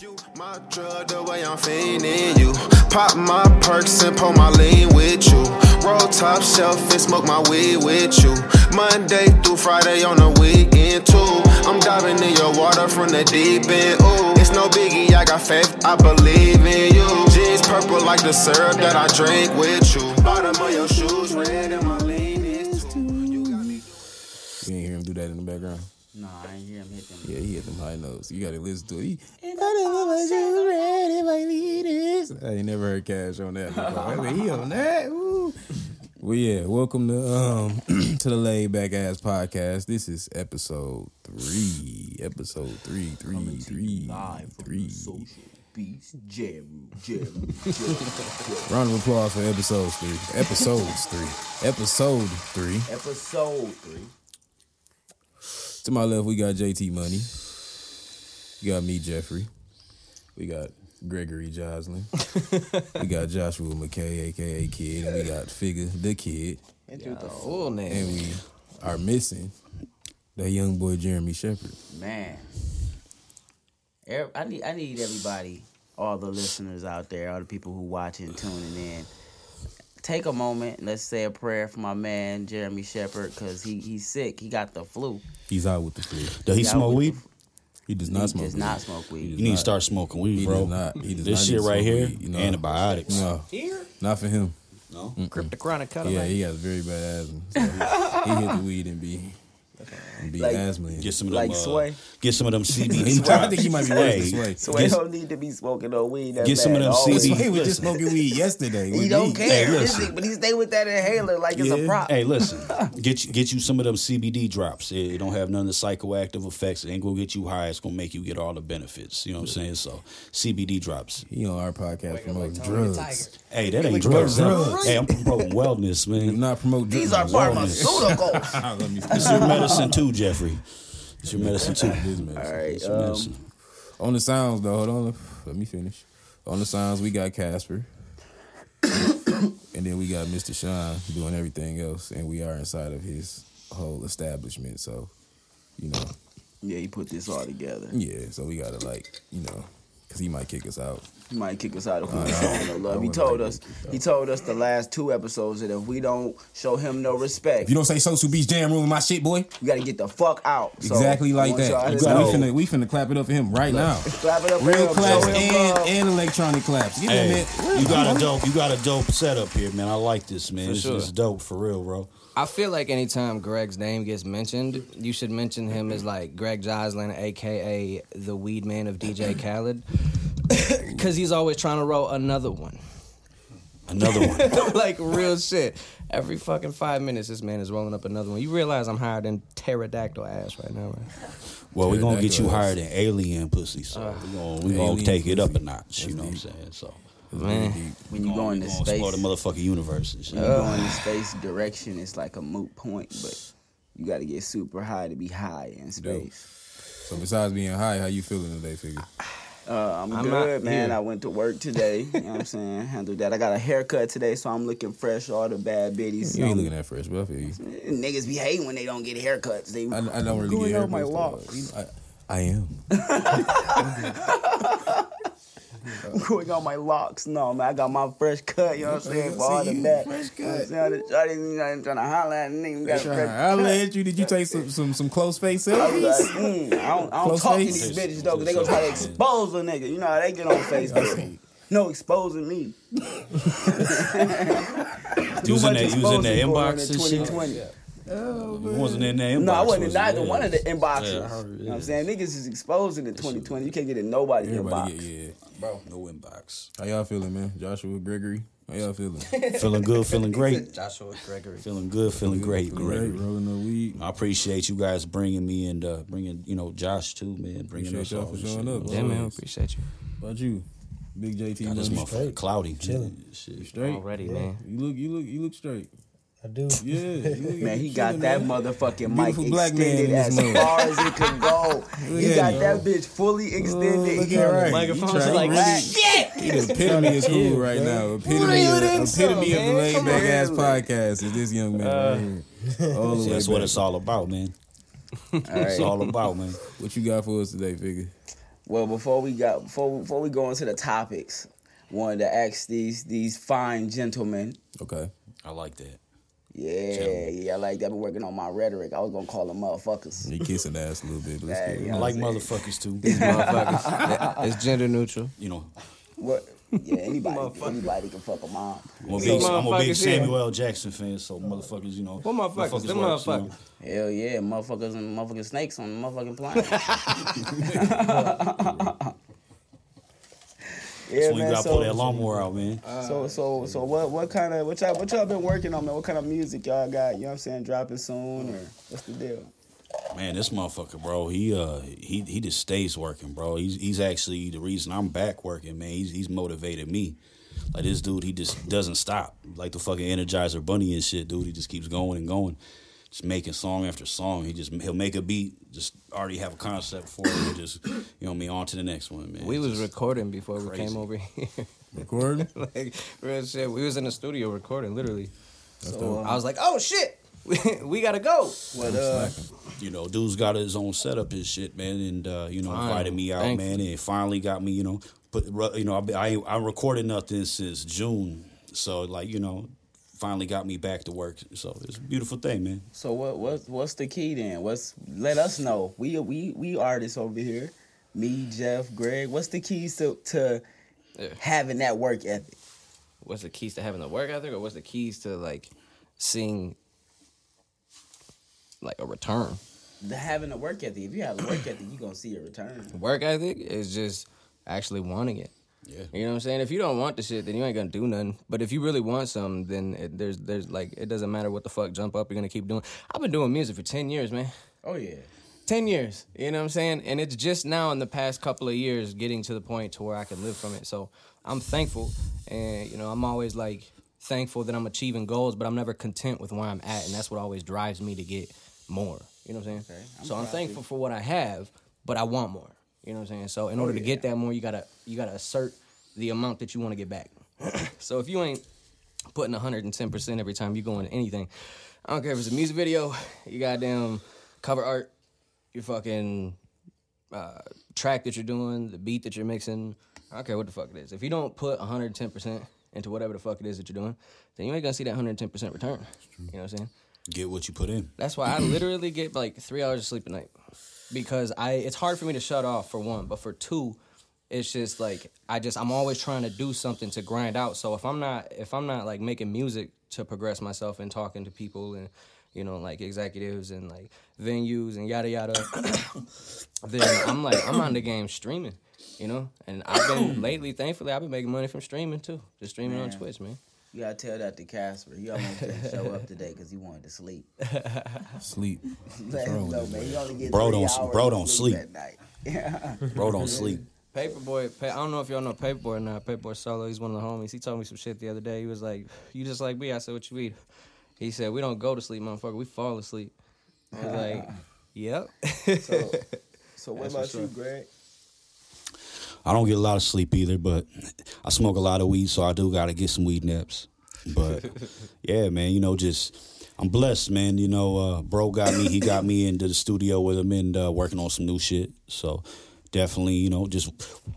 You my drug, the way I'm fiending you. Pop my perks and pull my lean with you. Roll top shelf and smoke my weed with you. Monday through Friday on the weekend too. I'm diving in your water from the deep end. Ooh, it's no biggie, I got faith, I believe in you. Jeans purple like the syrup that I drink with you. Bottom of your shoes red and my lean is too. You got me. You ain't hear him do that in the background. No, I ain't hear him hit them. Yeah, he hit them high notes. You gotta listen to it. He, I ain't never heard Cash on that before. I mean, he on that. Woo. Well, yeah. Welcome to um to the Laid Back Ass Podcast. This is episode three. Episode three, three, three, Live three. social beats, Jeru, Jeru, Round of applause for episodes three. Episodes three. Episode three. Episode three. To my left, we got JT Money. You got me, Jeffrey. We got Gregory Joslin. we got Joshua McKay, aka Kid, and we got Figure the Kid. Enter the full name. And we are missing that young boy Jeremy Shepard. Man, I need I need everybody, all the listeners out there, all the people who watching, tuning in. Take a moment. Let's say a prayer for my man Jeremy Shepard because he he's sick. He got the flu. He's out with the flu. Does he Out smoke weed? the- He does He not smoke does weed. not smoke He weed. You need not. to start smoking weed, He bro. does not. He does this not shit right here, weed, you know. antibiotics. No, here, not for him. No? Cryptochronic cut Yeah, he has very bad asthma. So he, he hit the weed and be and be Like- asthma. Get some of them. Like uh, Sway? Get some of them CBD. I think he might be worse Hey, than Sway. So I Get- don't need to be smoking no weed. That Get some of them Always- CBD. Sway was just smoking weed yesterday. He don't me. care, Hey, is he? but he stay with that inhaler like it's a prop. Hey, listen. Get you, get you some of them CBD drops. It, it don't have none of the psychoactive effects. It ain't gonna get you high. It's gonna make you get all the benefits. You know what I'm saying? So CBD drops. He on our podcast promoting drugs. Hey, that ain't drugs. drugs. Hey, I'm promoting wellness, Do man. not promote drugs. These are pharmaceuticals. Let me It's your medicine too, Jeffrey. It's your medicine too. This medicine. All right. It's your Um, medicine. On the sounds though, hold on. Let me finish. On the sounds, we got Casper. and then we got Mr. Sean doing everything else. And we are inside of his whole establishment. So, you know, yeah, he put this all together. yeah. So we gotta like, you know, because he might kick us out. He might kick us out if we Uh, don't show him no I love. He told like us. to He told us the last two episodes that if we don't show him no respect, If you don't say Social Beach Jam Room, my shit, boy. we got to get the fuck out. So, exactly like that. to got- we, finna, we finna clap it up for him right now. Clap it up Real him, claps him and, love. and electronic claps. Give Hey, me a you got a dope. You got a dope setup here, man. I like this, man. For This sure. is dope for real, bro. I feel like anytime Greg's name gets mentioned, you should mention him as like Greg Joslin, aka the weed man of DJ Khaled. Cause he's always trying to roll another one. Another one. like real shit. Every fucking five minutes this man is rolling up another one. You realize I'm higher than pterodactyl ass right now, right? Well, we're gonna get you Pterodactyl higher than alien pussy, so ah. we're gonna, we gonna Alien take it up a pussy. notch. You know what I'm saying? So Man. when you go we into space, explore the motherfucking universe and shit. when you go into space direction, it's like a moot point. But you got to get super high to be high in space. So besides being high, how you feeling today, figure? Uh, I'm, I'm good, not man. here. I went to work today. You know what I'm saying? Handled that. I got a haircut today, so I'm looking fresh. All the bad biddies. You ain't looking that fresh, but I feel you. Niggas be hating when they don't get haircuts. They I, I don't really going get out my haircuts, though. locks. I, I am. growing out my locks. No, man, I got my fresh cut. You know what I'm saying? For all See the you, bad. fresh You know what I'm cut. saying? Shawty, you know, I'm trying to holler at a nigga. Got a Trying. fresh I cut. let you. Did you take some some, some close face I like, selfies? mm, I don't, I don't Close talk face? to these bitches though, because they gonna try to expose a nigga. You know how they get on Facebook. No exposing me. You was in much that, you was in that exposing going inbox in and shit. 2020. You wasn't in that inbox. No, I wasn't in neither one of the Yeah. inboxes. Yeah, I heard, You know what yeah. I'm saying? Niggas is exposing in 2020. You can't get in nobody's Everybody, inbox. get, yeah. Bro, no inbox. How y'all feeling, man? Joshua, Gregory, how y'all feeling? Feeling good, feeling great. Joshua Gregory. Feeling good, feeling great. Feeling great, Great. rolling the weed. I appreciate you guys bringing me and uh, bringing you know Josh too, man. Bringing Appreciate us y'all all for showing shit. up, Yeah, bro. man, appreciate you. How about you, Big JT? God, this money? motherfucker cloudy. Chilling. Shit. straight. Already, man. You look, you look, you look straight. I do. Yeah, Man, he got that man. motherfucking mic black extended as mug. far as it could go. he got him, that bitch fully oh, extended. look He at on right. the Microphone's like, really- shit! He the epitome of school right now. Epitome, of, think so, of the man? laid back on. ass podcast is this young man right here. All the way that's what it's all about, man. All It's all about, man. What you got for us today, figure? Well, before we got before before we go into the topics, wanted to ask these these fine gentlemen. Okay. I like that. Yeah, yeah, I like that. I've been working on my rhetoric. I was gonna call them motherfuckers. You kissing ass a little bit, but it's Hey, cool. yeah. I like motherfuckers too. Motherfuckers. it's gender neutral. You know, What? Yeah, anybody, anybody can fuck a mom. I'm a big, I'm a big. Samuel L. Jackson fan, so motherfuckers, you know. What motherfuckers? Them works, you know. Hell yeah, motherfuckers and motherfucking snakes on the motherfucking plane. yeah, That's when you gotta pull that lawnmower out, man. So so so what what kind of what y'all what y'all been working on man? What kind of music y'all got? You know what I'm saying? Dropping soon or what's the deal? Man, this motherfucker, bro, he uh he he just stays working, bro. He's he's actually the reason I'm back working, man. He's he's motivated me. Like this dude, he just doesn't stop. Like the fucking Energizer Bunny and shit, dude. He just keeps going and going, just making song after song. He just he'll make a beat, just already have a concept for it, and just you know what I mean on to the next one, man. We was recording before we came over here. Recording? like real shit. We was in the studio recording, literally. So I was like, oh shit, we, we gotta go. what uh you know, dude's got his own setup and shit, man, and uh, you know, Finally. invited me out, Thankfully. man, and finally got me, you know, put, you know, I, I I recorded nothing since June, so like, you know, finally got me back to work, so it's a beautiful thing, man. so what what what's the key then? What's let us know. We we we artists over here. Me, Jeff, Greg. What's the keys to to Yeah. having that work ethic? What's the keys to having the work ethic, or what's the keys to like seeing like a return? The having a work ethic. If you have a work ethic, you are gonna see a return. Work ethic is just actually wanting it. Yeah. You know what I'm saying? If you don't want the shit, then you ain't gonna do nothing. But if you really want something, then it, there's there's like it doesn't matter what the fuck jump up. You're gonna keep doing. I've been doing music for ten years, man. Oh yeah. 10 years you know what i'm saying and it's just now in the past couple of years getting to the point to where i can live from it so i'm thankful and you know i'm always like thankful that i'm achieving goals but i'm never content with where i'm at and that's what always drives me to get more you know what i'm saying Okay, I'm so i'm thankful for what i have but i want more you know what i'm saying so in order to get that more you gotta you gotta assert the amount that you want to get back so if you ain't putting 110% every time you go into anything i don't care if it's a music video you goddamn cover art your fucking uh, track that you're doing, the beat that you're mixing. I don't care what the fuck it is. If you don't put 110% into whatever the fuck it is that you're doing, then you ain't gonna see that 110% return. You know what I'm saying? Get what you put in. That's why I literally get like three hours of sleep a night because I it's hard for me to shut off for one, but for two, it's just like I just I'm always trying to do something to grind out. So if I'm not if I'm not like making music to progress myself and talking to people and you know like executives and like venues and yada yada, then I'm like I'm on the game streaming. You know, and I've been lately, thankfully, I've been making money from streaming too, just streaming on Twitch, man. You gotta tell that to Casper. He almost didn't show up today because he wanted to sleep. Sleep. Let wrong him with know, this man. He only get Bro don't- hours bro don't sleep. at. Yeah. Bro, don't sleep. Paperboy, pa- I don't know if y'all know Paperboy or not. Paperboy Solo, he's one of the homies. He told me some shit the other day. He was like, "You just like me." I said, "What you eat?" He said, "We don't go to sleep, motherfucker. We fall asleep." I was like, "Yep." So, so what That's about you, up. Greg? I don't get a lot of sleep either, but I smoke a lot of weed, so I do got to get some weed naps. But yeah, man, you know, just I'm blessed, man. You know, uh, bro got me. He got me into the studio with him and uh, working on some new shit. So definitely, you know, just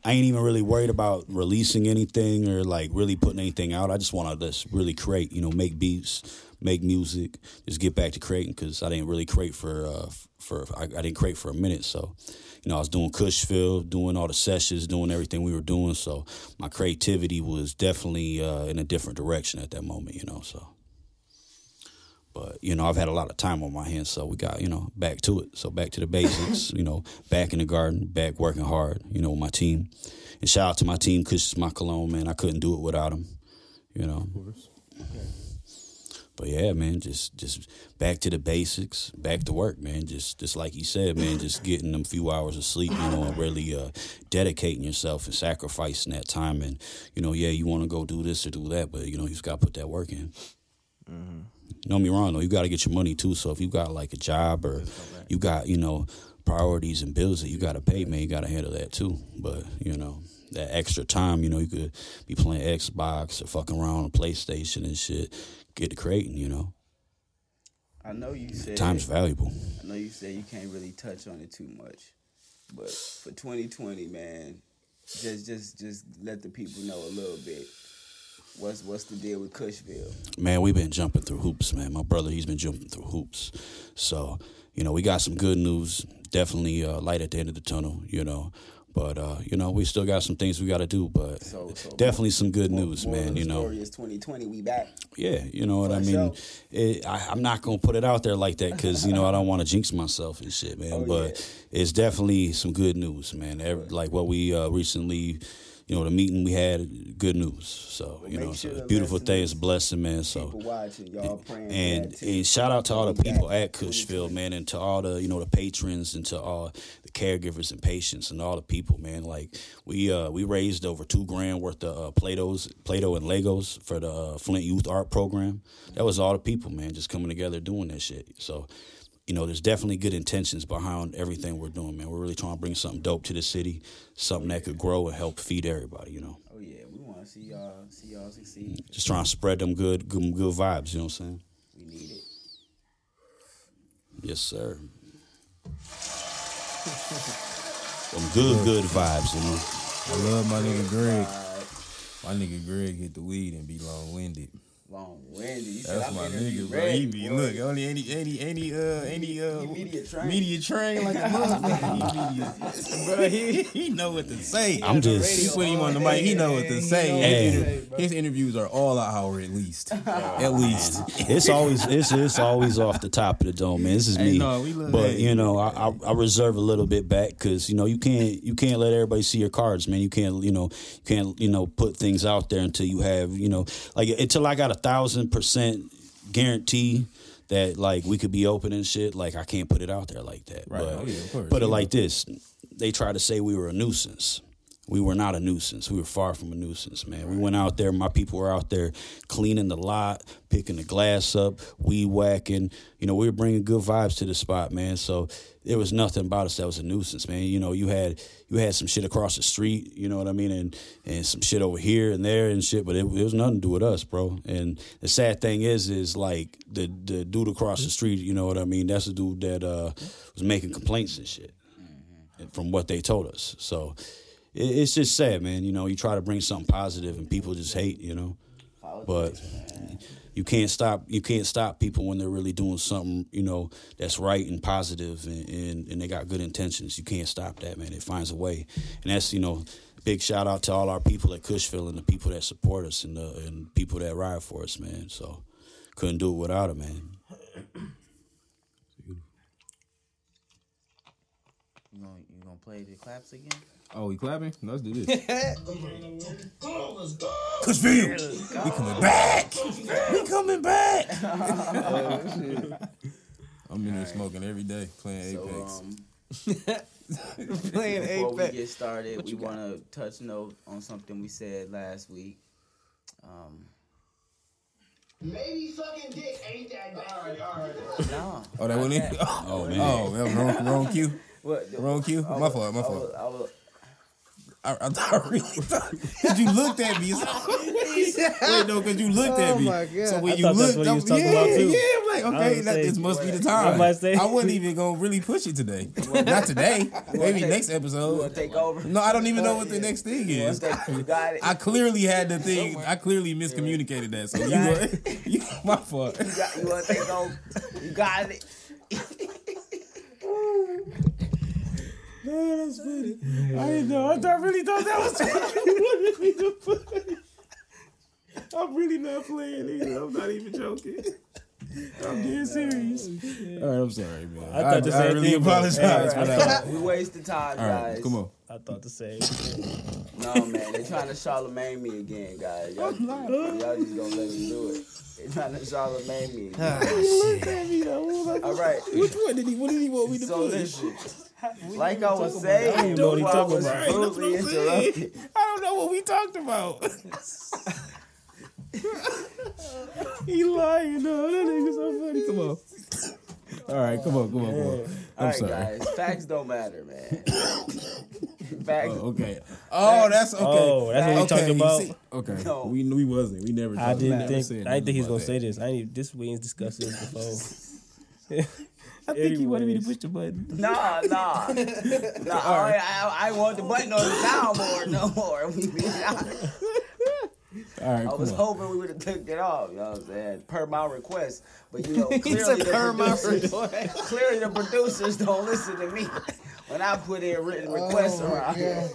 I ain't even really worried about releasing anything or like really putting anything out. I just want to just really create, you know, make beats, make music, just get back to creating because I didn't really create for uh, for I, I didn't create for a minute. So you know, I was doing Cushville, doing all the sessions, doing everything we were doing. So my creativity was definitely uh, in a different direction at that moment, you know. So, but you know, I've had a lot of time on my hands, so we got you know back to it. So back to the basics, you know, back in the garden, back working hard, you know, with my team. And shout out to my team, Kush is my cologne, man. I couldn't do it without him, you know. But yeah, man, just just back to the basics, back to work, man. Just just like you said, man, just getting them few hours of sleep, you know, and really uh, dedicating yourself and sacrificing that time. And you know, yeah, you want to go do this or do that, but you know, you just got to put that work in. Don't get me wrong though, you got to get your money too. So if you got like a job or you got you know priorities and bills that you got to pay, man, you got to handle that too. But you know. That extra time, you know, you could be playing Xbox or fucking around on PlayStation and shit. Get to creating, you know. I know you said Time's valuable. I know you said you can't really touch on it too much, But for 2020, man, just just just let the people know a little bit. What's what's the deal with Cushville? Man, we've been jumping through hoops, man. My brother, he's been jumping through hoops. So, you know, we got some good news. Definitely uh, light at the end of the tunnel, you know. But, uh, you know, we still got some things we got to do. But So- so- definitely some good More- news, moral man, you know. Story is 2020. We back. Yeah, you know what I mean. It, I, I'm not gonna put it out there like that because you know I don't want to jinx myself and shit, man. Oh, but it's definitely some good news, man. Every, like what we uh, recently, you know, the meeting we had, good news. So you know, sure so it's a beautiful thing. It's a blessing, man. So watching, y'all praying. and and shout out to all the people at Cushville, man, and to all the you know the patrons and to all the caregivers and patients and all the people, man. Like we uh we raised over two grand worth of uh, Play-Dohs, Play-Doh and Legos for the uh, Flint Youth Art Program. That was all the people, man, just coming together doing that shit. So. You know, there's definitely good intentions behind everything we're doing, man. We're really trying to bring something dope to the city, something that could grow and help feed everybody. You know, Oh yeah, we want to see y'all see y'all succeed. just trying to spread them good, good, good vibes. You know what I'm saying? We need it. Yes, sir. Some good, good vibes, you know. I love my nigga Greg. My nigga Greg hit the weed and be long winded. Long winded. You said That's my nigga, bro. He be boy. look only any any any uh any uh media trained. media train like a motherfucker. He bro. He he know what to say. I'm You just, put him on the mic. He know what to say. Hey. His, his interviews are all out hour at least. At least. it's always it's it's always off the top of the dome, man. This is Hey, me, no, but that. you know, I, I I reserve a little bit back because you know you can't you can't let everybody see your cards, man. You can't you know you can't you know put things out there until you have you know like until I got a thousand percent guarantee that like we could be open and shit. Like I can't put it out there like that. Right. But Oh, yeah, of course. put it Yeah. like this: they try to say we were a nuisance. We were not a nuisance. We were far from a nuisance, man. We went out there. My people were out there cleaning the lot, picking the glass up, weed whacking. You know, we were bringing good vibes to the spot, man. So there was nothing about us that was a nuisance, man. You know, you had you had some shit across the street. You know what I mean, and and some shit over here and there and shit. But it, it was nothing to do with us, bro. And the sad thing is, is like the the dude across the street. You know what I mean? That's the dude that uh, was making complaints and shit from what they told us. So it's just sad, man. You know, you try to bring something positive and people just hate, you know. But you can't stop you can't stop people when they're really doing something, you know, that's right and positive and, and, and they got good intentions. You can't stop that, man. It finds a way. And that's, you know, big shout out to all our people at Cushville and the people that support us and the and people that ride for us, man. So couldn't do it without it, man. You gonna you gonna play the claps again? Oh, we clapping? Let's do this. Cushville, we coming back. We coming back. I'm in here smoking every day, playing So Apex. um, Playing before we get started, we want to touch note on something we said last week. Um, Maybe sucking dick ain't that bad. All right, all right. no. oh, that wasn't it? Oh man. Oh, that was wrong, wrong cue. What? Wrong cue. I My fault. My I fault. Was- I was- I, I, really thought because you looked at me. Wait, no, because you looked at oh me. my God. So when I you thought that's looked, what you was was- talking yeah, about, too. yeah. I'm like, okay, that, saying- this must be the time. might say- I wasn't even gonna really push it today. Not today. Maybe take- next episode. take over? No, I don't even know what the next thing is. You got it. I clearly had the thing. I clearly miscommunicated that. So you, go, you my fault. You, got, you want to take over? You got it. No, that's funny. I didn't know. I, thought- really thought that was you wanted me to put. I'm really not playing either. I'm not even joking. I'm dead serious. All right, I'm sorry, man. I thought the I, same really thing, bro. apologize Hey, for that. We wasted time, All right, guys. come on. I thought the same. No, man, They're trying to Charlamagne me again, guys. Y'all, y'all just gonna let them do it. They trying to Charlamagne me. Again. All right. Which one did he? What did he want me to So listen, like I was I don't saying, know what he talking about. I don't know what we talked about. he lying, though. That nigga so funny. Come on. All right, come on, come on, come on. I'm All right, sorry. guys, facts don't matter, man. Facts. Oh, okay. Oh, that's okay. Oh, that's what we okay, talking about? okay. No. We we wasn't. We never. I didn't never think. said I didn't think he's nothing gonna about say this. I ain't. This we ain't discussed this before. I think he wanted me to push the button. Nah, nah, nah. I, I, I want the button on the soundboard no more. We be honest. All right, I was on. hoping we would have took it off. You know what I'm saying? Per my request, but you know clearly the per producers, request. clearly the producers don't listen to me when I put in written oh requests around here.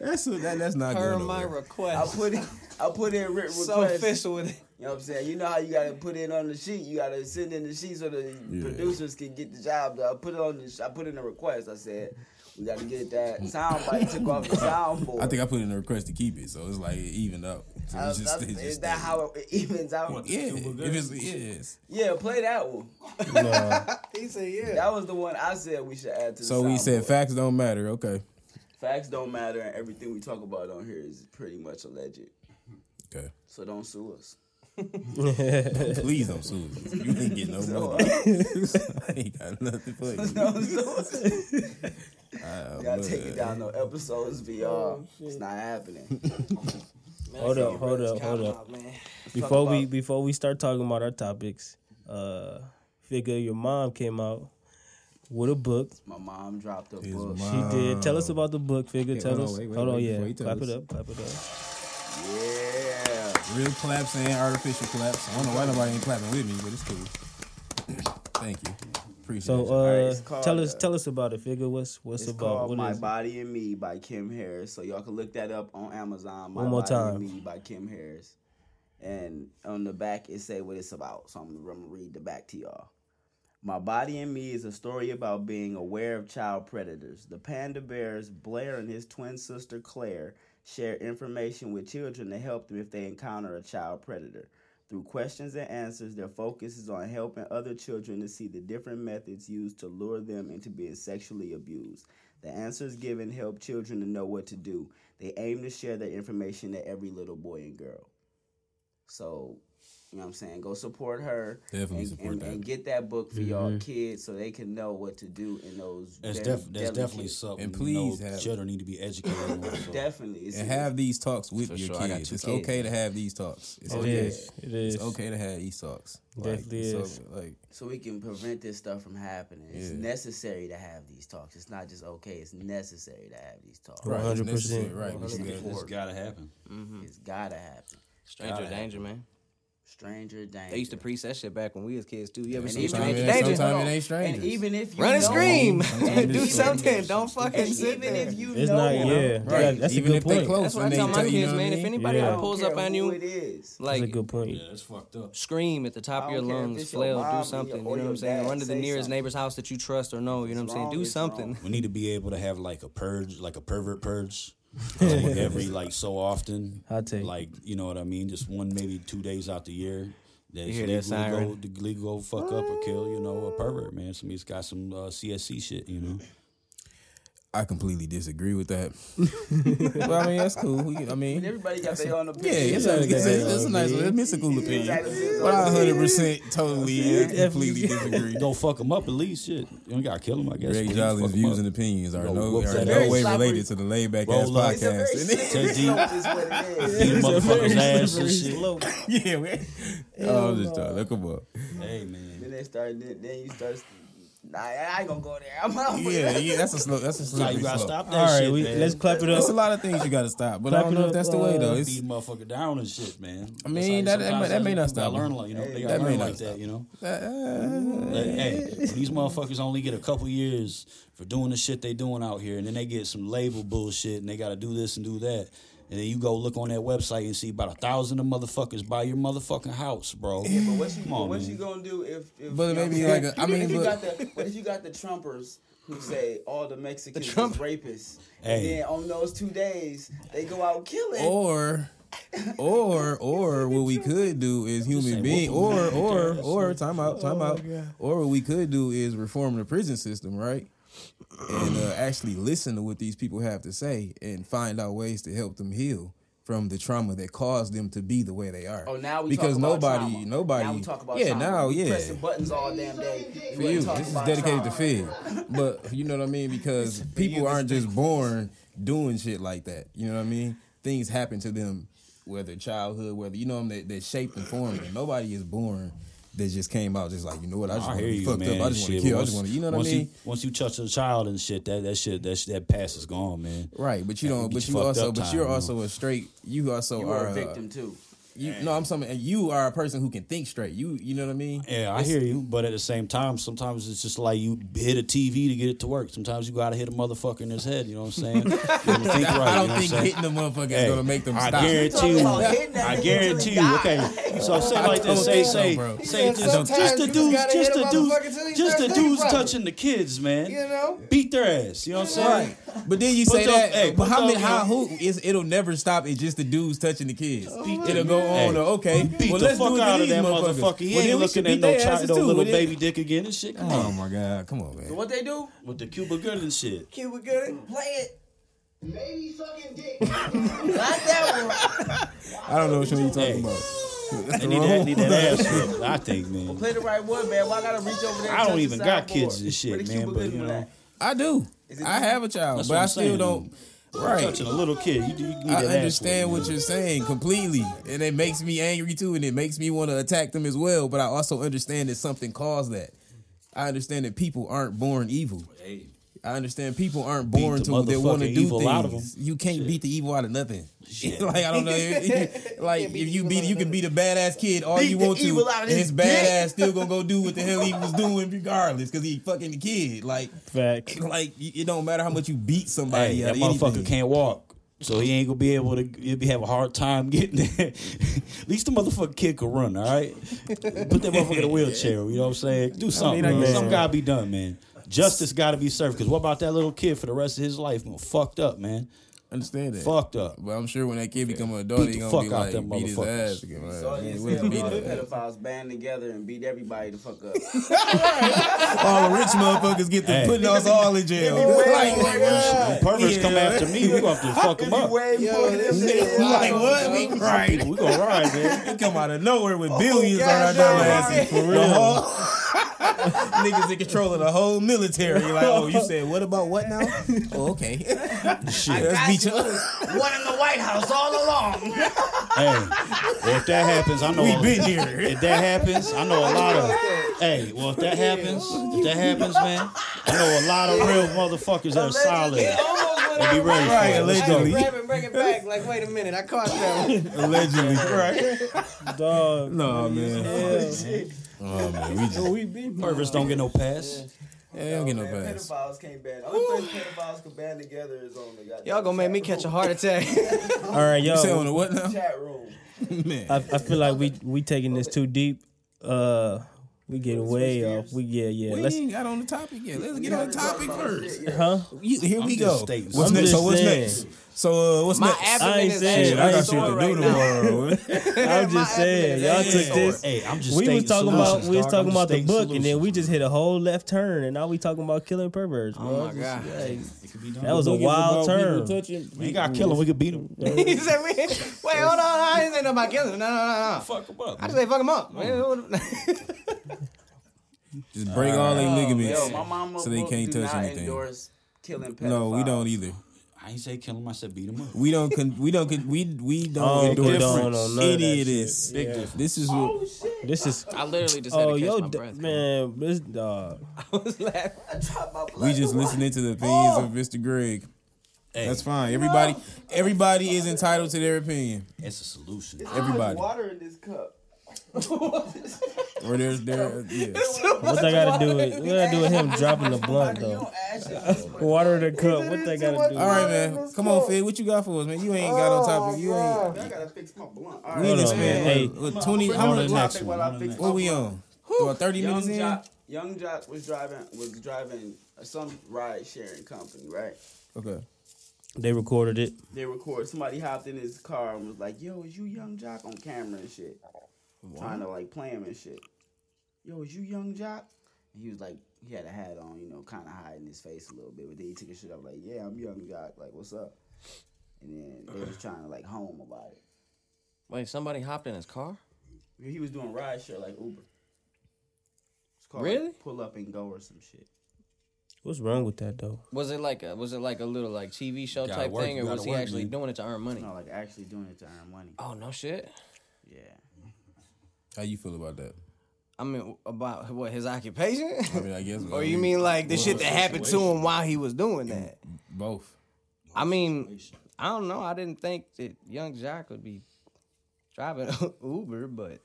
That's a, that, that's not good. Per going my nowhere. I put in, I put in written requests. so official with it. You know what I'm saying? You know how you gotta put it on the sheet. You gotta send in the sheet so the Yeah. producers can get the job. I put it on the. I put in a request. I said we gotta get that sound bite took off the soundboard. I think I put in a request to keep it, so it's like it evened out. So I- just, that's- is just that how it evens out? Yeah, if it's yes. Yeah, play that one. No. He said, yeah. That was the one I said we should add to the So we said soundboard. facts don't matter. Okay, facts don't matter, and everything we talk about on here is pretty much alleged. okay. So don't sue us. Please don't sue us. You ain't get no So, money. I ain't got nothing for you. Don't sue us. Ah, Y'all but- taking down no episodes VR. It's not happening. Hold up, hold up, hold up. Before we before we start talking about our topics, uh, figure your mom came out with a book. My mom dropped a His book. mom. She did. Tell us about the book. Figure. Yeah, tell hold on, us. wait, wait, hold on. wait, Yeah. before Clap us. it up. Clap it up. Yeah. Real claps and artificial claps. I don't know why nobody ain't clapping with me, but it's cool. Thank you. So, uh, called, tell us. uh, Tell us about it. Figure. What's what's It's about? called What My? Body and Me by Kim Harris. So y'all can look that up on Amazon. My One more Body time. and Me by Kim Harris. And on the back it say what it's about. So I'm, I'm gonna read the back to y'all. My Body and Me is a story about being aware of child predators. The panda bears Blair and his twin sister Claire share information with children to help them if they encounter a child predator. Through questions and answers, their focus is on helping other children to see the different methods used to lure them into being sexually abused. The answers given help children to know what to do. They aim to share their information to every little boy and girl. So, you know what I'm saying? Go support her. Definitely and, support and, that. and get that book for y'all mm-hmm. kids so they can know what to do in those. That's, very def- that's delicate- definitely something. And you please know, have- children need to be educated on. So. Definitely. It's, and have these talks with For your sure, kids. It's kids, okay to have these talks. It's It okay. is. It is. It's okay to have these talks. Definitely is. o- like so we can prevent this stuff from happening. It's Yeah. necessary to have these talks. It's not just okay. It's necessary to have these talks. Right. 100%. necessary, Right. We should Looking get- It's forward. gotta happen. Mm-hmm. It's gotta happen. Stranger Gotta danger, man. Stranger danger. They used to preach that shit back when we was kids too. You ever And seen even Stranger it ain't- Danger? sometimes it ain't strangers. And even if you Run and know- scream. Sometimes Do something. Don't fucking And sit even there. if you It's know, not. them, Yeah. Right. That- that's a Even good if they point. close That's what I tell my tell you, kids, know man. If anybody Yeah. Ever pulls up on you, it is. That's a like good point. Yeah, that's fucked up. scream at the top of your don't care if lungs, flail, do something. You know what I'm saying? Run to the nearest neighbor's house that you trust or know. You know what I'm saying? Do something. We need to be able to have like a purge, like a pervert purge, like every like so often. I'll take. Like you know what I mean? Just one, maybe two days out the year. That's You hear that legal siren? to go, legal go fuck up or kill, you know, a pervert, man. Somebody's got some uh, CSC shit, you know. I completely disagree with that. well, I mean, that's cool. We, I mean, Everybody got their own yeah, opinion. it's, Yeah, a, it's, yeah, a, it's a nice, it's a cool opinion. Exactly. But I 100 percent totally uh, Yeah. completely disagree. Don't fuck them up at least, shit. You don't gotta kill them, I guess. Greg Jolly's views and opinions are Yo, no, are no very way slippery- related to the laid back ass Roll up. It's a very podcast. slippery Take deep. slope is what it is. Beat motherfuckers' ass and shit. yeah, we, oh, I'm just trying. Look 'em up. Hey man. Then they start. Then, then you start. Nah, I ain't gonna go there. I'm out. Yeah, yeah, that's a slow. That's a Nah, slippery you gotta slope. stop that All right, shit, we, man. let's clap it up. There's a lot of things you got to stop, but I don't it know if up, that's the way though. uh, It's, beat a motherfucker down and shit, man. I mean, that- that may- that may not people stop gotta them. learn, like, you know, they Hey, gotta that may learn not like stop that, you know. uh, Like, hey, these motherfuckers only get a couple years for doing the shit they doing out here, and then they get some label bullshit, and they got to do this and do that, and then you go look on that website and see about a thousand of motherfuckers buy your motherfucking house, bro. Yeah, but what you, Come on, what man. you gonna do if? if But you know maybe what I'm like a- I mean, if you but- got the, what if you got the Trumpers who say all the Mexicans Trump- is rapists, Hey. and then on those two days they go out killing. or or or what we could do is human being or or there. or time out time out or what we could do is reform the prison system right and uh, actually listen to what these people have to say and find out ways to help them heal from the trauma that caused them to be the way they are Oh, now we because talk about nobody trauma. nobody Now we talk about yeah trauma. now yeah pressing buttons all damn day. We for you. This is about dedicated to trauma. Fig. But you know what I mean? Because people aren't just born doing shit like that. You know what I mean? Things happen to them, whether childhood, whether you know them, that, that shaped and formed them. Nobody is born that just came out just like you know what I just want to be you, fucked man. up. I just want to kill. I just want to you know what I mean. You, once you touch a child and shit, that that shit that that pass is gone, man. Right, but you That don't. But you you also. up But you're you know? also a straight. You also You are are a victim too. You no, I'm saying you are a person who can think straight. You you know what I mean? Yeah, I hear you, but at the same time, sometimes it's just like you hit a TV to get it to work. Sometimes you gotta hit a motherfucker in his head. You know what I'm saying? Think right. I don't you know think saying? hitting the motherfucker is gonna make them I stop. guarantee you. about hitting that I guarantee you. Okay, so say I like don't this. Say think so, say bro. say Yeah, just just the dudes, just the dudes, motherfucker till he just the dudes thinking touching the kids, man. You know? Beat their ass. You know what I'm saying? Right. But then you say that. hey, but how many? How who is? It'll never stop. It's just the dudes touching the kids. Oh it'll go Hey, on. to, okay. Beat well, the let's fuck do it out of these that motherfuckers. motherfucker. He Well, ain't looking at beat no child, no little Well, then- baby dick again and shit. Oh, Come Oh on, my god! Come on, man. So what they do? with the Cuba Gooding shit. Cuba Gooding, play it. Maybe sucking dick. Not that one. I don't know which one you talking Hey. about. They need that, need that ass whipped, I think, man. one. Play the right one, man. Why I gotta reach over there? and I don't touch even the got kids and shit, man, but, you know. I do. I have a child, That's but I still saying. don't. Right. Touching a little kid, you, you need I that understand whipped, what man. you're saying completely, and it makes me angry too, and it makes me want to attack them as well. But I also understand that something caused that. I understand that people aren't born evil. Hey, I understand people aren't born the to they want to do evil out of things. them. You can't Shit. beat the evil out of nothing. Shit. like I don't know, like if you beat you can beat a badass kid all Beat you the want to, evil out of and his his badass still gonna go do what the hell he was doing regardless because he fucking the kid. Like Facts. like it don't matter how much you beat somebody. hey, out that of motherfucker anything. can't walk. So he ain't gonna be able to. He'll be have a hard time getting there. At least the motherfucker kid can run. All right, put that motherfucker in a wheelchair. You know what I'm saying? Do something. I man. guess- Something gotta be done, man. Justice gotta be served. Cause what about that little kid for the rest of his life? Man, fucked up, man. Understand that. Fucked up. But I'm sure when that kid become an adult, Beat he gonna be out like them beat his ass again. Like, So man, you we said beat all the pedophiles band together and beat everybody the fuck up. All the rich motherfuckers get to Hey. putting us all in jail. Like, When perverts come after me, we gonna have to fuck them up. Way more than them like what? We right. We gonna ride, man. We come out of nowhere with oh, billions on our goddamn dumb asses. For real. Niggas in control of the whole military. Like, oh, you said what about what now? Oh, okay. Shit. Let's beat you. One in the White House all along. Hey, well, if that happens, I know. We a- been here. If that happens, I know a lot of. Hey, well, if that happens, if that happens, man, I know a lot of real motherfuckers that are solid. It almost went They be ready my for Right, it. Let's go. allegedly. Grab and bring it back. Like, wait a minute, I caught that one. Allegedly. Right. Dog. No, man. Oh, man. We just, We beat Perverts don't get no pass. yeah, they don't get no Man, pass. Pedophiles can't band. Only place pedophiles can band together is on the goddamn Y'all gonna make me catch a heart attack. All right, You say on the what now? chat room. Man. I, I feel like we we taking this too deep. Uh, we getting way off. We yeah yeah. We Let's ain't got on the topic yet. Let's get on the topic first. huh. You, here we I'm go. What's next? So what's next? So uh, what's My next? I abdomen ain't is saying- Shit, I got shit to right do now. tomorrow. I'm just saying, y'all took this. Hey, I'm just We was talking about we was talking about the book, and then we just hit a whole left turn, and now we talking about killing perverts. Bro. Oh my god. It could be. That was a wild turn. people We gotta kill him. We could beat him. he said, "Wait, wait, hold on, I ain't saying nothing about killing. No, no, no, no. Fuck him up. I just say fuck him up. Man, Just break all their ligaments. Yo, So they can't do touch not anything. endorse killing pedophiles. No, we don't either. I ain't say kill him. I said beat him up. We don't. Con- we don't. Con- we we don't Oh, endorse condone on none of any of this. Big difference. This is oh, what This is I literally just had oh to catch yo my d- breath. man, this dog. Uh, I was laughing. I dropped my we just listening to the opinions of oh. Mr. Greg. Hey, That's fine. Everybody, everybody is entitled to their opinion. it's a solution. Everybody, water in this cup. or there's there. Yeah. What that got to do with what that got to do with him dropping the blunt though? don't ask shit. Water in the cup. What that got to do? All right, man. Come on, Fid. What you got for us, man? You ain't got on topic. You ain't. I gotta fix my blunt. All We right. didn't spend man. what, what, twenty. How On much? the next one. While I On the fix What we on? About thirty minutes Young in. Yung Joc was driving was driving some ride sharing company, right? Okay. They recorded it. They record somebody hopped in his car and was like, "Yo, is you Yung Joc on camera and shit?" Trying to like play him and shit. Yo, is you Yung Joc? And he was like, he had a hat on, you know, kind of hiding his face a little bit. But then he took his shit off, like, "Yeah, I'm Yung Joc. Like, what's up?" And then they was trying to like home about it. Wait, somebody hopped in his car? He was doing ride share like Uber. It's called Really? like, pull up and go or some shit. What's wrong with that though? Was it like a was it like a little like TV show Gotta type work, thing, or was he work, actually man. doing it to earn money? No, like actually doing it to earn money. Oh no shit. Yeah. How you feel about that? I mean, about what his occupation? I mean, I guess. or you mean like the shit that happened to him while he was doing that? both? I mean, I don't know. I didn't think that young Jack would be driving Uber, but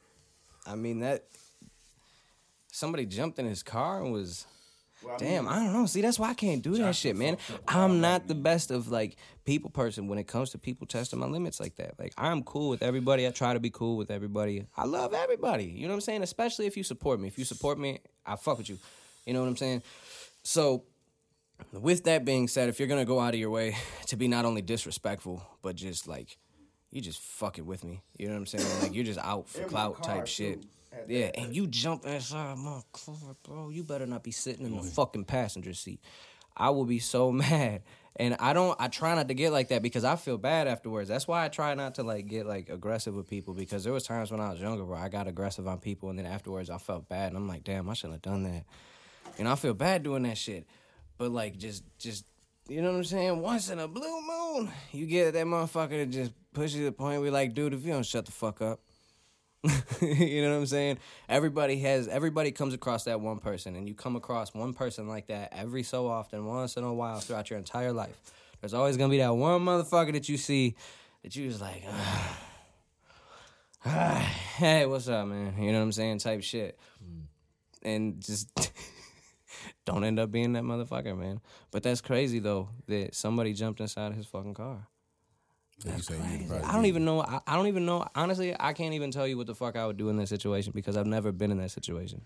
I mean that somebody jumped in his car and was. Damn, I don't know. See, that's why I can't do that shit, man. I'm not the best of like people person when it comes to people testing my limits like that. Like I'm cool with everybody. I try to be cool with everybody. I love everybody. You know what I'm saying? Especially if you support me. If you support me, I fuck with you. You know what I'm saying? So with that being said, if you're gonna go out of your way to be not only disrespectful, but just like you just fucking with me. You know what I'm saying? Like you're just out for clout type shit. Yeah, and you jump inside my car, bro. You better not be sitting in the mm-hmm. fucking passenger seat. I will be so mad. And I don't I try not to get like that because I feel bad afterwards. That's why I try not to like get like aggressive with people because there was times when I was younger where I got aggressive on people and then afterwards I felt bad and I'm like, damn, I shouldn't have done that. And I feel bad doing that shit. But like just just you know what I'm saying? Once in a blue moon, you get that motherfucker to just push you to the point where like, dude, if you don't shut the fuck up. you know what I'm saying? Everybody has everybody comes across that one person and you come across one person like that every so often, once in a while throughout your entire life. There's always gonna be that one motherfucker that you see that you just like "Ah, ah, hey, what's up, man? You know what I'm saying? Type shit. And just don't end up being that motherfucker, man. But that's crazy though that somebody jumped inside his fucking car. I don't even know. I, I don't even know. Honestly, I can't even tell you what the fuck I would do in that situation because I've never been in that situation.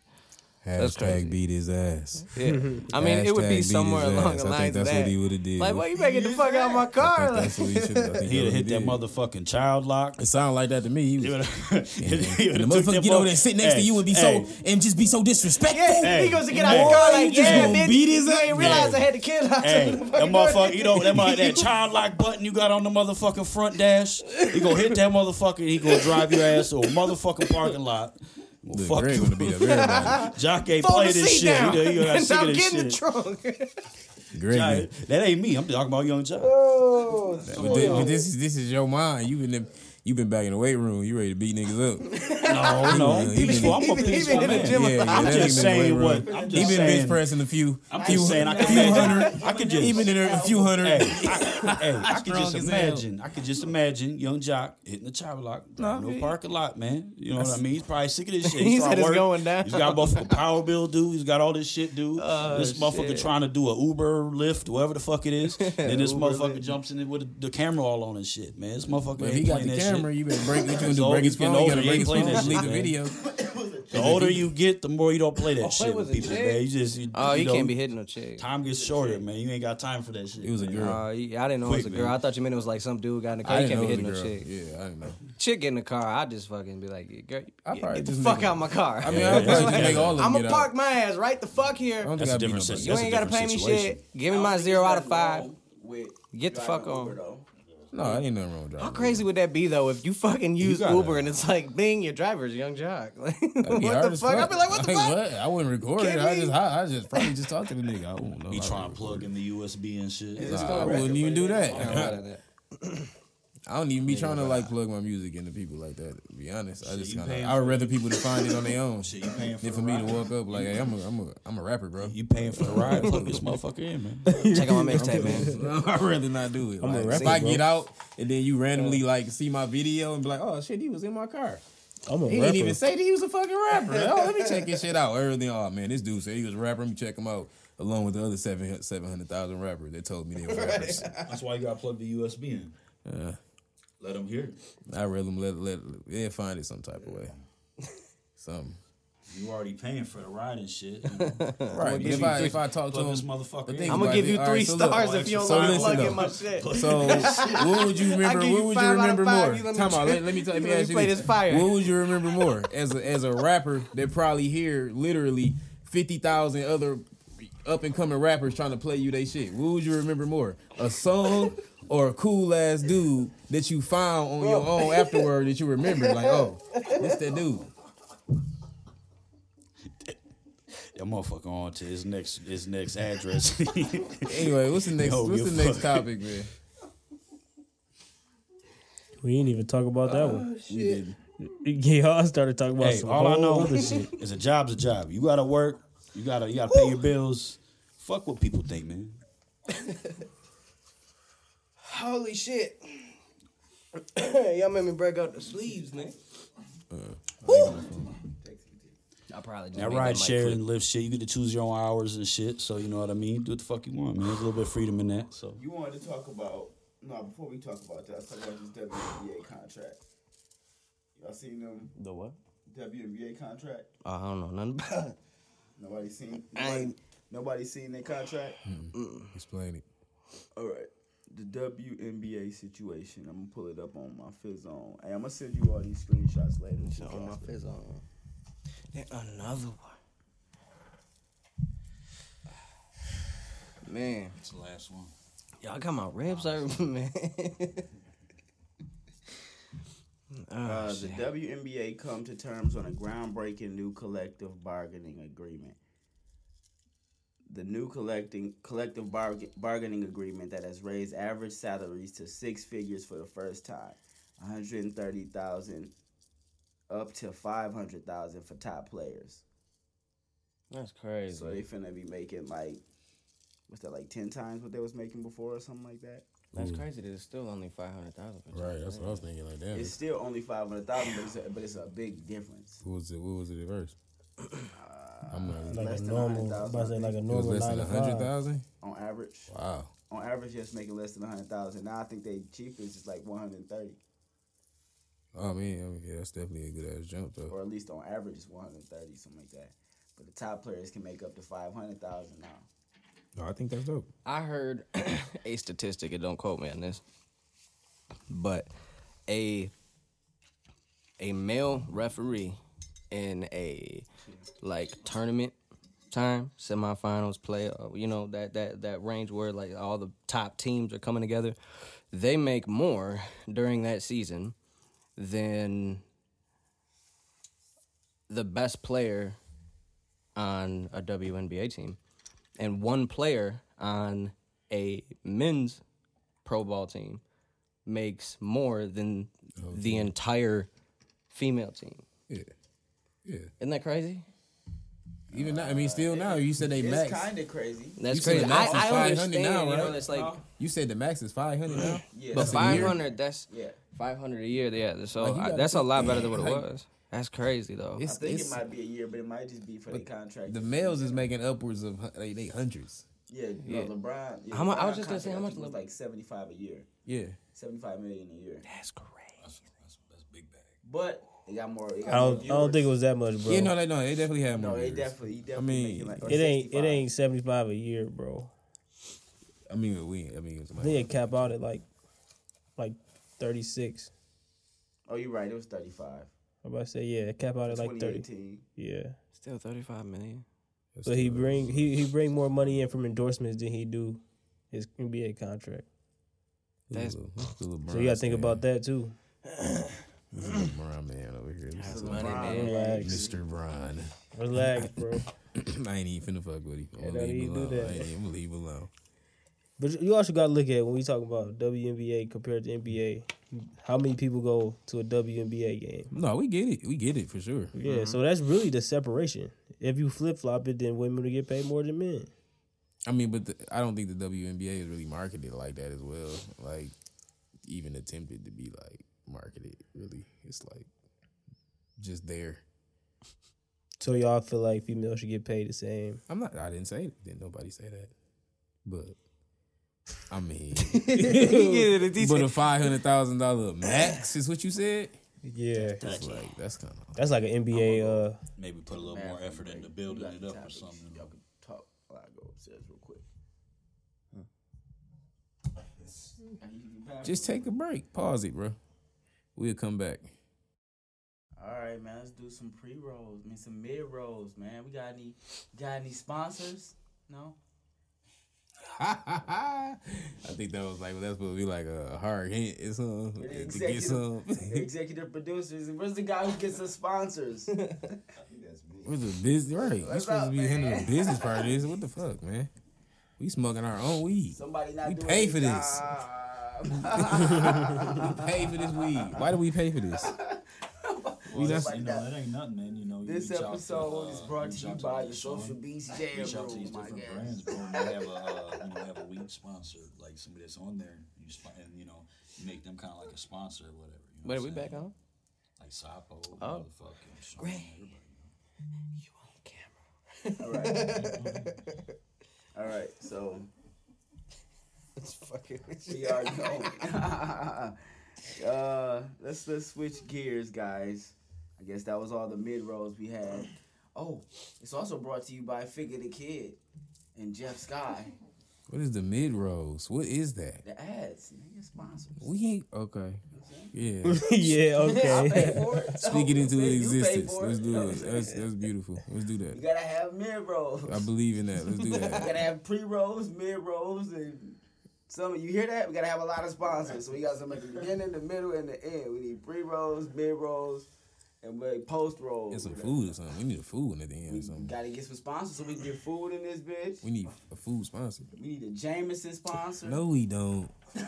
That's crazy. Hashtag beat his ass. Yeah, I mean, it would be somewhere along ass. the I lines think that's of what that. he would have did. Like, why you making the fuck out of my car? Think Like, that's what he should. I think He'd have hit that did. motherfucking child lock. It sounded like that to me. He was, He and the motherfucker that get over mo- there, sit next to you, and be hey, so and just be so disrespectful. yeah, Hey, he goes to get hey, out the car boy, like, you just yeah, gonna bitch. beat his you ass? ain't realize Yeah. I had the kid out. Hey, that motherfucker, you know, that, mo- that child lock button you got on the motherfucking front dash, he gonna hit that motherfucker, he gonna drive your ass to a motherfucking parking lot. Well, Look, fuck Greg you. gonna beat up everybody. Joc ain't Fold play the this seat shit. down. He, he got and sick of this get in the shit. trunk. Greg, Jock, that ain't me. I'm talking about Yung Joc. Oh, but this, but this is this is your mind. You been you been back in the weight room. You ready to beat niggas up? No, no, I'm He been- peaceful. I'm a he been peaceful in the man. gym. Yeah, yeah, I'm that just nigga been in saying the weight what- room. I'm he just been saying- bench pressing a few. I'm few, just saying I can few imagine- hundred. I could just He been in there a few hundred. Hey, I, hey, I could Strong just as hell. imagine. I could just imagine Yung Joc hitting the child lock, driving no parking lot, man. You know what I mean? He's probably sick of this shit. He He's said trying it's going down. He's got both a power bill due. He's got all this shit due. Oh, this motherfucker trying to do a Uber, Lyft, whatever the fuck it is. then this motherfucker jumps in it with the, the camera all on and shit, man. This motherfucker But ain't he got playing the that camera, shit. you better break. What you gonna do? Break his he's getting phone. You gotta break his phone. that Delete shit, the man. video. The older you get, the more you don't play that shit with people, chick? man. You just you, Oh, you you know, can't be hitting no chick. Time gets shorter, man. You ain't got time for that shit. It was a girl. Uh, I didn't know it was a girl. man. I thought you meant it was like some dude got in the car. I You can't be hitting was no a chick. Yeah, I didn't know. Chick get in the car, I just fucking be like, girl, I probably get the fuck make- out my car. I mean, Yeah, I probably yeah. just make all of them I'm gonna park my ass right the fuck here. I don't think That's I a beat different nobody. You ain't gotta pay me shit. Give me my zero out of five. Get the fuck on. No, I ain't nothing wrong with How driving. crazy would that be though if you fucking use gotta- Uber and it's like, bing, your driver's Yung Joc. Like, That'd be what hard the as fuck? I'd be like, what the fuck? What? I wouldn't record it. Kidding I me? just, I, I just probably just talk to the nigga. I won't know. He how trying to to plug in the USB and shit. Nah, I wouldn't even do that. I don't even be trying to like plug my music into people like that. To be honest, I just kind of I would rather people to find it on their own Shit, you paying for than for me to walk up like, hey, I'm a I'm a I'm a rapper, bro. You paying for the ride? Plug this motherfucker in, man. Check out my mixtape, man. I'd rather not do it. I'm a rapper, if I bro. get out and then you randomly like see my video and be like, oh shit, he was in my car. I'm a He rapper. didn't even say that he was a fucking rapper. oh, let me check his shit out. Everything. Oh man, this dude said he was a rapper. Let me check him out. Along with the other seven seven hundred thousand rappers that told me they were rappers. That's why you gotta plug the USB in. Yeah. Let them hear it. I rather them let let yeah find it some type of way. Something. You already paying for the ride and shit. Right. If I three- if I talk to plug him, this motherfucker the in. thing I'm gonna give you three right, so look, stars if you don't so let me listen plug in though. my shit. So what would you remember? you What would you five out of remember more? you let Time out. Let, let me tell let me let me ask you play this. this fire. What would you remember more as a as a rapper that probably hear literally fifty thousand other up and coming rappers trying to play you they shit? What would you remember more? A song or a cool ass dude that you found on your oh. own afterward that you remember? Like, oh, this that dude. That motherfucker on to his next his next address. Anyway, what's the next Yo, what's you the next topic, man? We didn't even talk about that one. Oh, we didn't. Y'all started talking about Hey, some all I know shit. is a job's a job. You gotta work. You gotta you gotta pay your bills. Fuck what people think, man. Holy shit. Y'all made me break out the sleeves, man. Uh, I probably just That ride mic share click. and Lyft shit. You get to choose your own hours and shit. So you know what I mean. Do what the fuck you want, man. There's a little bit of freedom in that. So You wanted to talk about no before we talk about that. Let's talk about this WNBA contract. Y'all seen them The what? WNBA contract? Oh, I don't know nothing about it. Nobody seen. I Nobody, ain't- nobody seen their contract. Explain it. All right. The WNBA situation. I'm gonna pull it up on my fizz on. Hey, I'm gonna send you all these screenshots later. Shit on my fizz on. And another one. Man, it's the last one. y'all got my ribs hurt, man. oh, Uh, the shit. WNBA come to terms on a groundbreaking new collective bargaining agreement. The new collecting collective barg- bargaining agreement that has raised average salaries to six figures for the first time, one hundred thirty thousand up to five hundred thousand for top players. That's crazy. So they finna be making like, what's that like ten times what they was making before or something like that. That's hmm. crazy that it's still only 500,000. Right, top that's what I was thinking. Like that. It's still only five hundred thousand, but it's a, but it's a big difference. What was it? What was it at first? Uh, I'm not. Like Less a than normal, 100,000, about to say like a It was normal less than to a hundred five. thousand. on average. Wow. On average, just making less than hundred thousand. Now I think they cheapest is like one hundred thirty. Oh man, I mean, yeah, that's definitely a good ass jump though. or at least on average it's one hundred and thirty, something like that. But the top players can make up to five hundred thousand now. No, I think that's dope. I heard a statistic, and don't quote me on this, but a a male referee in a like tournament time, semifinals, play, uh, you know that that that range where like all the top teams are coming together, they make more during that season than the best player on a WNBA team and one player on a men's pro ball team makes more than the entire female team. Yeah, yeah. Isn't that crazy? Even now, I mean, still now, you said they It's max. kind of crazy. That's You said crazy. the max I, is I 500 understand. now, You know, it's like, You said the max is five hundred now. Yeah. But a five hundred. That's Yeah, five hundred a year. Yeah, so Like, I, gotta that's a lot better than what it was. That's crazy though. I It's, think it's, it might be a year, but it might just be for the contract. the males is making upwards of hun- they, they hundreds. yeah, Yeah. No, LeBron. Yeah, How mu- I was just gonna say, how much was like seventy five a year, Yeah, seventy five million a year. That's crazy. That's, that's, that's big bag. But it got more. It got I don't, more I don't think it was that much, bro. yeah. No, they no, they definitely have No, more. they viewers. definitely. He definitely mean, like, or it ain't it ain't seventy five a year, bro. I mean, we. I mean, I think it cap out at like like thirty six. Oh, you're right. It was thirty five. I'm about to say yeah, it cap out at like thirty. Yeah, Still thirty five million. but he bring he he bring more money in from endorsements than he do his NBA contract. That's- So you got to think about that too. Mm-hmm. LeBron man over here. This is money, man. Relax, Mr. Bron. relax, bro. I ain't even finna fuck with him. I'm gonna leave him even do alone. that. I ain't even leave him alone. But you also got to look at when we talk about WNBA compared to NBA. How many people go to a WNBA game? No, we get it. We get it for sure. Yeah, so mm-hmm. that's really the separation. If you flip flop it, then women will get paid more than men. I mean, but the, I don't think the WNBA is really marketed like that as well. Like, even attempted to be like marketed. Really, it's like just there. So y'all feel like females should get paid the same. I'm not. I didn't say it. Didn't nobody say that? But I mean, but a five hundred thousand dollar max is what you said. Yeah, that's like that's kind of. that's like an NBA. Uh, Maybe put a little more effort into building it up or something. Y'all can talk while I go upstairs real quick. Just take a break. Pause it, bro. We'll come back. All right, man. Let's do some pre rolls. I mean, some mid rolls, man. We got any? Got any sponsors? No. I think that was like that's supposed to be like a hard hint or something to get some. executive producers. Where's the guy who gets the sponsors? Where's the business? Right, What's supposed up, to be handling the business part of this. What the fuck, man? We smoking our own weed. Somebody not We doing pay for this. Job. We pay for this weed. Why do we pay for this? Well, that's, like you know, that. that ain't nothing, man. You know, you This reach out to, episode is uh, brought to you out by the Social Beats reach Jam out to these different guess. brands, bro. And they have a, uh, you know, have a weed sponsor, like somebody that's on there. You sp- and you know, make them kind of like a sponsor or whatever. You know Wait, what we I'm back on? Like Sapo, Oh. motherfucking Sean, everybody. All right. All right. So It's fucking. we are going. uh, let's let's switch gears, guys. I guess that was all the mid rolls we had. Oh, it's also brought to you by Figure the Kid and Jeff Sky. What is the mid rolls? What is that? The ads, nigga, sponsors. We ain't okay. Yeah. yeah, okay. for it. Speak it into You existence. for Let's do it. That's that's beautiful. Let's do that. You gotta have mid rolls. I believe in that. Let's do that. you gotta have pre rolls, mid rolls, and some. You hear that? We gotta have a lot of sponsors. So we got some at the beginning, the middle, and the end. We need pre rolls, mid rolls, and we post rolls. Get some food or something. We need a food one at the end We or something. gotta get some sponsors so we can get food in this bitch. We need a food sponsor. We need a Jameson sponsor. No, we don't. no,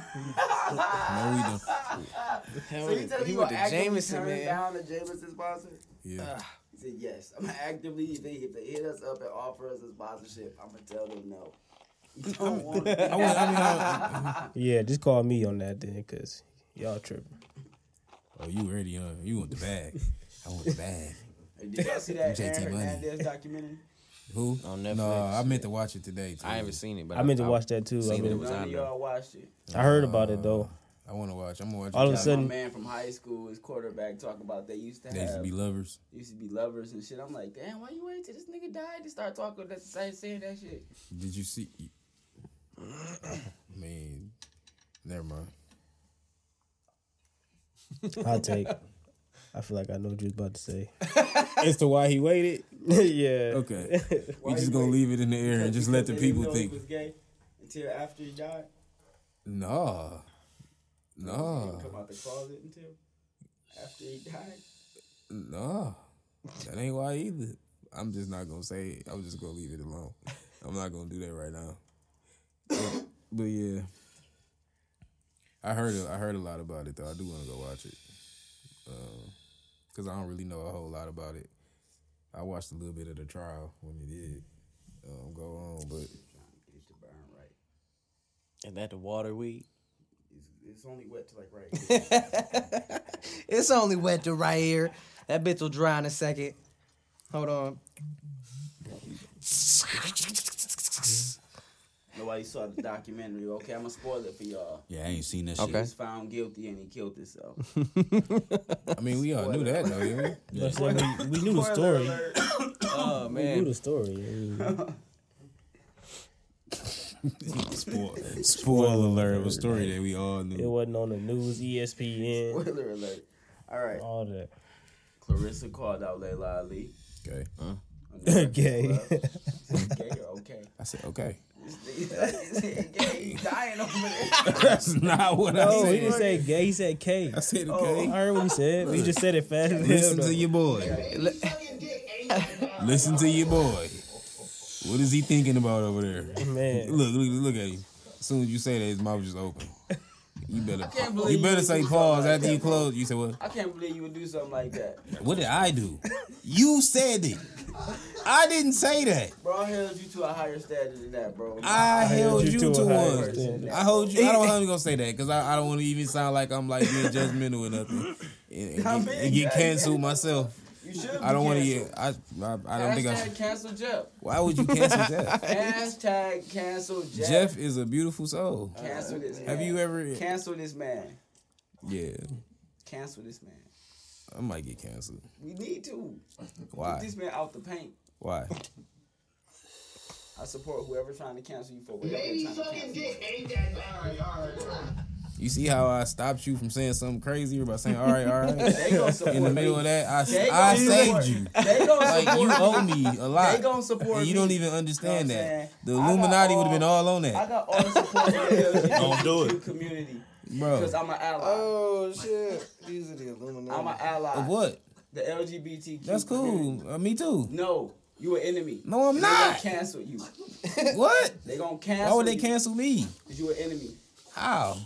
we don't. So you tell me he you went gonna to actively Jameson, turn man. down the Jameson sponsor? Yeah. He said yes. I'm actively if they if they hit us up and offer us a sponsorship, I'm gonna tell them no. We don't want it. I, want, I mean, I, Yeah, just call me on that then, cause y'all tripping. oh, you already on. You want the bag. I want the bag. Did y'all see that JT Aaron Money. Hernandez documentary? Who? On Netflix. No, I meant to watch it today. Too. I haven't seen it, but I meant to watch that too. I, seen it. It was None on of y'all watched it. I heard about it though. Uh, I want to watch. I'm gonna watch. All of a sudden- my man from high school, his quarterback, talking about they used to have They used to be lovers. used to be lovers and shit. I'm like, damn, why you wait till this nigga died to start talking that saying that shit? Did you see? I mean, never mind. I'll take. I feel like I know what you was about to say. As to why he waited. yeah. Okay, we Why just you gonna wait? leave it in the air and just let the Because they didn't people think. was gay until after he died. Nah, He no, didn't come out the closet until after he died. nah. That ain't why either. I'm just not gonna say it. I'm just gonna leave it alone. I'm not gonna do that right now. But, but yeah, I heard I heard a lot about it though. I do want to go watch it because I don't really know a whole lot about it. I watched a little bit of the trial when it did um, go on, but It's the burn right. And that the water weed. It's, it's only wet to like right. here. It's only wet to right here. That bitch will dry in a second. Hold on. Nobody saw the documentary. Okay, I'm gonna spoil it for y'all. Yeah, I ain't seen that He shit. was found guilty and he killed himself. I mean we all knew that though. didn't we? That's what we, we knew the story. alert. Oh We knew the story. I mean, Spoil, spoiler alert! It was a story that we all knew. It wasn't on the news, ESPN, Spoiler alert. All right. all that. Claressa called out Laila Ali. Okay, on the Gay. Breakfast Gay or okay? I said okay. This gay. He dying over there. That's not what I No, he said. didn't say gay. He said K. I said I heard what he said. We just said it fast. Listen to your boy. Listen to your boy. What is he thinking about over there? Man. Look, look, look at him. As soon as you say that, his mouth just open. You better, can't you better say pause something like after that, you bro. close. You said what? I can't believe you would do something like that. What did I do? You said it. I didn't say that. Bro, I held you to a higher standard than that, bro. I, held you, to, a higher one. standard. I hold you. I don't. I'm gonna say that because I, I don't want to even sound like I'm like being judgmental or nothing, and, and I'm get, and get canceled myself. You should. I don't want to cancel. get. I, I I don't think I. Hashtag Should. cancel Jeff. Why would you cancel Jeff? Hashtag cancel Jeff. Jeff is a beautiful soul. Cancel this man. Have you ever? Cancel this man. Yeah, Cancel this man. I might get canceled. We need to. Get Why? this man out the paint. Why? I support whoever trying to cancel you for whatever Baby they're trying to sucking cancel. you dick ain't that bad. All right, all right. You see how I stopped you from saying something crazy by saying all right, all right. They gonna In the middle me. of that, I, They I saved support- you. They gonna Like support you owe me a lot. They gonna support and you me. don't even understand Know that. The I Illuminati would have been all on that. I got all the support of the Don't do it. community bro. because I'm an ally. Oh shit! These are the Illuminati. I'm an ally. Of what? The LGBTQ. That's cool. Uh, me too. No, you an enemy. No, I'm They not. gonna cancel you. What? They gonna cancel. Why would they you cancel me? Cause you an enemy. How?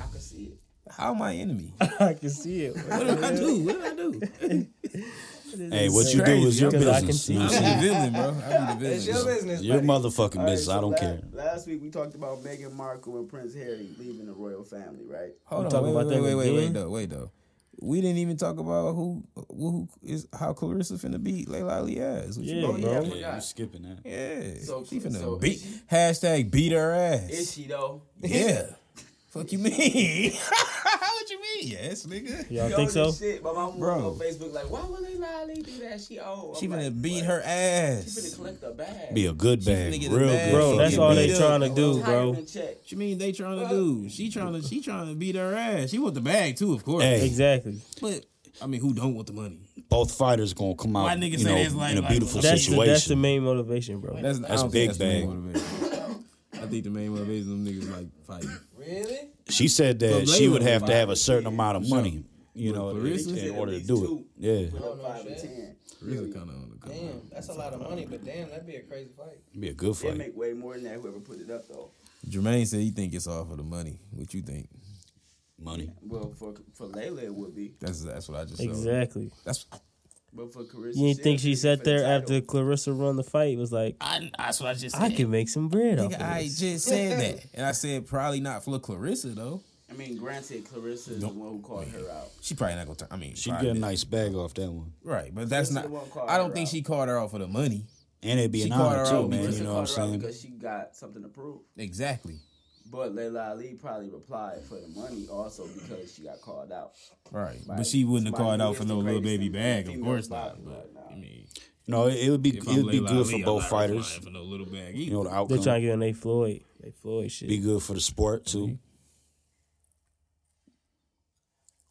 I can see it. How am I enemy? I can see it. What did I do? What did I do? Hey, what you do is your Because I can business. see you know I what I'm be saying? the villain, bro. I be the It's your business. Your buddy. motherfucking All right, business. so I don't la- care. Last week we talked about Meghan Markle and Prince Harry leaving the royal family, right? Hold We on, talking wait, about wait, them wait, wait, wait, again? though, wait though. We didn't even talk about who who is how Claressa finna beat Laila Ali ass. What you Yeah, doing? bro. I oh, Yeah, forgot. you skipping that. Yeah, So- she finna so beat she- hashtag beat her ass. Is she though? Yeah. Fuck you mean? what you mean? Yes, nigga. Y'all She think so? as Shit. My mom Bro. on Facebook like, why would they Ali do that? Oh, she old. She I'm finna like, beat what? her She ass. finna collect a bag. Be a good bag, finna get a real bag. good. Bro, that's all they beat trying to do, bro. Retirement. What you mean they trying to do? She trying to she trying to beat her ass. She want the bag too, of course. Hey. Exactly. But I mean, who don't want the money? Both fighters gonna come Why out, niggas you say know, that's like- in a beautiful That's the, situation. that's the main motivation, bro. That's, That's big that's the bag. main motivation. I think the main motivation of them niggas like fighting. Really? She said that But she would have to have a certain amount of Sure. money, you But know, Claressa? in, in order to do least it. Yeah, Put up no five and shit. ten. Really kind of on the come. Damn, that's a lot of money, but damn, that'd be a crazy fight. it'd be a good They fight. make way more than that. Whoever put it up though. Jermaine said he think it's all for the money. What you think? Money. Well, for for Laila it would be, That's that's what I just said. Exactly. That's but for Carissa, You didn't think she sat for the there after Claressa run the fight was like, I, that's what I just I can make some bread off Nigga, of I this. just said that, and I said probably not for Claressa though. I mean, granted, Claressa is the one who called her out. She probably not gonna. Turn, I mean, She'd get a nice bag off that one. right, but that's Claressa not. the one called I don't think out. she called her out for the money. And it'd be She an called honor her too, out man. You know what I'm called her out saying? because she got something to prove. Exactly. But Laila Ali probably replied for the money also because she got called out. Right, By but she wouldn't have called out for no little baby bag. Of course not. But. I mean, No, it it would be it would be good Ali, for I'm both fighters. For no little bag. You know the outcome. They're trying to get on they Floyd. They Floyd shit. Be good for the sport too.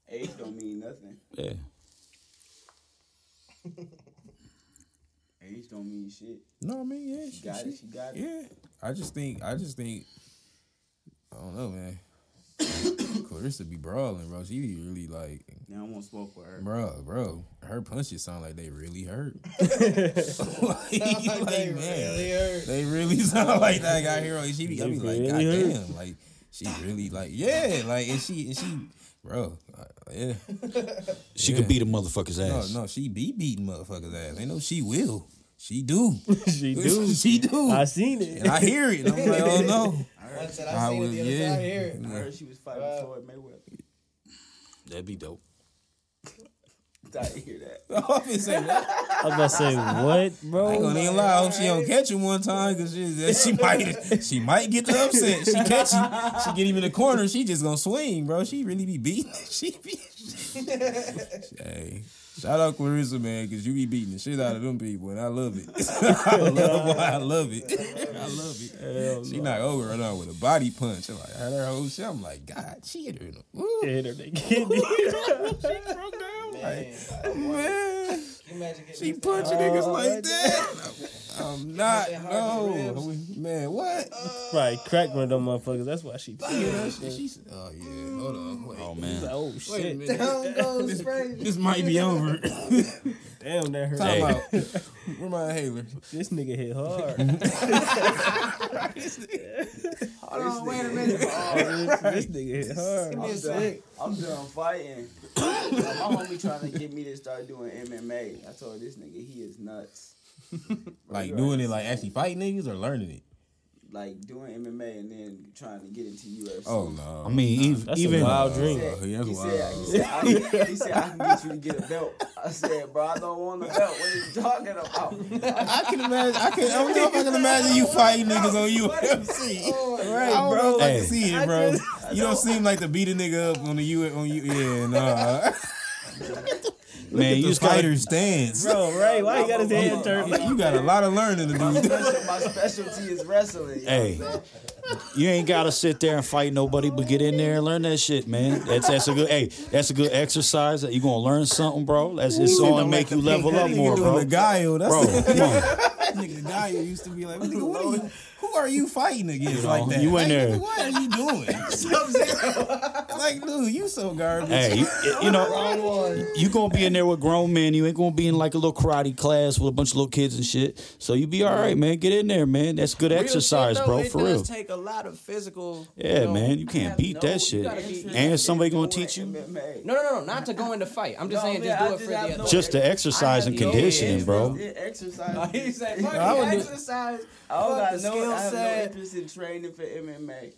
Age don't mean nothing. Yeah. Age don't mean shit. No, I mean, yeah, She got it. She got it. Yeah, I just think, I just think, I don't know, man. Claressa be brawling, bro. She be really like, Now I won't smoke with her. bro, bro. Her punches sound like they really hurt. like, like, man, they really sound like that guy here. She be, I They be like, really hurt. goddamn, like she really like, yeah, like, and she, and she, bro, uh, yeah. She Yeah. could beat a motherfucker's No, ass. no, she be beating motherfuckers ass. They know she will. She do. she do. she do. I seen it. and I hear it. And I'm like, oh no. One said I I seen it would- the other yeah. side here. I heard she was fighting Uh, Floyd Mayweather. That'd be dope. I didn't hear that. I been saying that. I was about to say what, bro? I ain't gonna even lie. I hope she don't catch him one time because she, she might she might get the upset. She catch him. She get him in the corner. She just gonna swing, bro. She really be beating. She be. hey, shout out Claressa, man, because you be beating the shit out of them people, and I love it. I love why I love it. I love it. Hell She not over right now with a body punch. I'm like, I had her whole shit. I'm like, God, she hit her in the. Woo. Hit her, they kidney. she broke down. Like, man. Imagine She punching down. niggas oh, like that. I'm not. That hard in the No, man. What? Right, crack one of them motherfuckers. That's why she. Yeah, that shit. She's. Oh yeah. Hold on. Wait. Oh man. like, oh Wait a shit! minute. Down goes This, this might be over. Damn, that hurt. Time Hey. out. Where my? This nigga hit hard. Hold on, wait a minute. this, this nigga hit hard. I'm done, I'm done fighting. my homie trying to get me to start doing MMA. I told this nigga he is nuts. Like doing it, like actually fighting niggas or learning it. Like doing MMA and then trying to get into UFC. Oh no. I mean, even, That's even a wild dream. said, Oh, he, wild. said, he, said, I, he said, I can get you to get a belt. I said, bro, I don't want a belt. What are you talking about? I can imagine. I can. I don't know if I can imagine you fighting niggas on UFC. Right, I don't know bro. if I can see it, bro. You don't seem like to beat a nigga up on the U. On you, yeah, nah. man, you the just gotta, stance. Bro, right? Why you got his head turned? You got a lot of learning to My, do. special, my specialty is wrestling. You Hey. what I'm saying? you ain't gotta sit there and fight nobody, but get in there and learn that shit, man. That's that's a good. Hey, that's a good exercise. That you gonna learn something, bro. That's it's Ooh, gonna make you level up more, doing bro. the guile. That's Bro, come on. nigga, the guy who used to be like, nigga, what are you? Who are you fighting against know, like that? you in like, there. nigga, what are you doing? like, dude, you so garbage. Hey, you, you know, Wrong one. you gonna be in there with grown men. You ain't gonna be in like a little karate class with a bunch of little kids and shit. So you be all right, man. Get in there, man. That's good exercise, bro. it For does real. take a lot of physical. Yeah, know, man, you can't beat no- that shit. be- And is somebody gonna teach you? MMA. No, no, no, no, not to go into fight. I'm just No, saying, man, just do I it for the. have no- Just the exercise and I have no conditioning, bro. Exercise. he said, "Fuck I would do- exercise." I don't got no, skill I have no set. interest in training for MMA.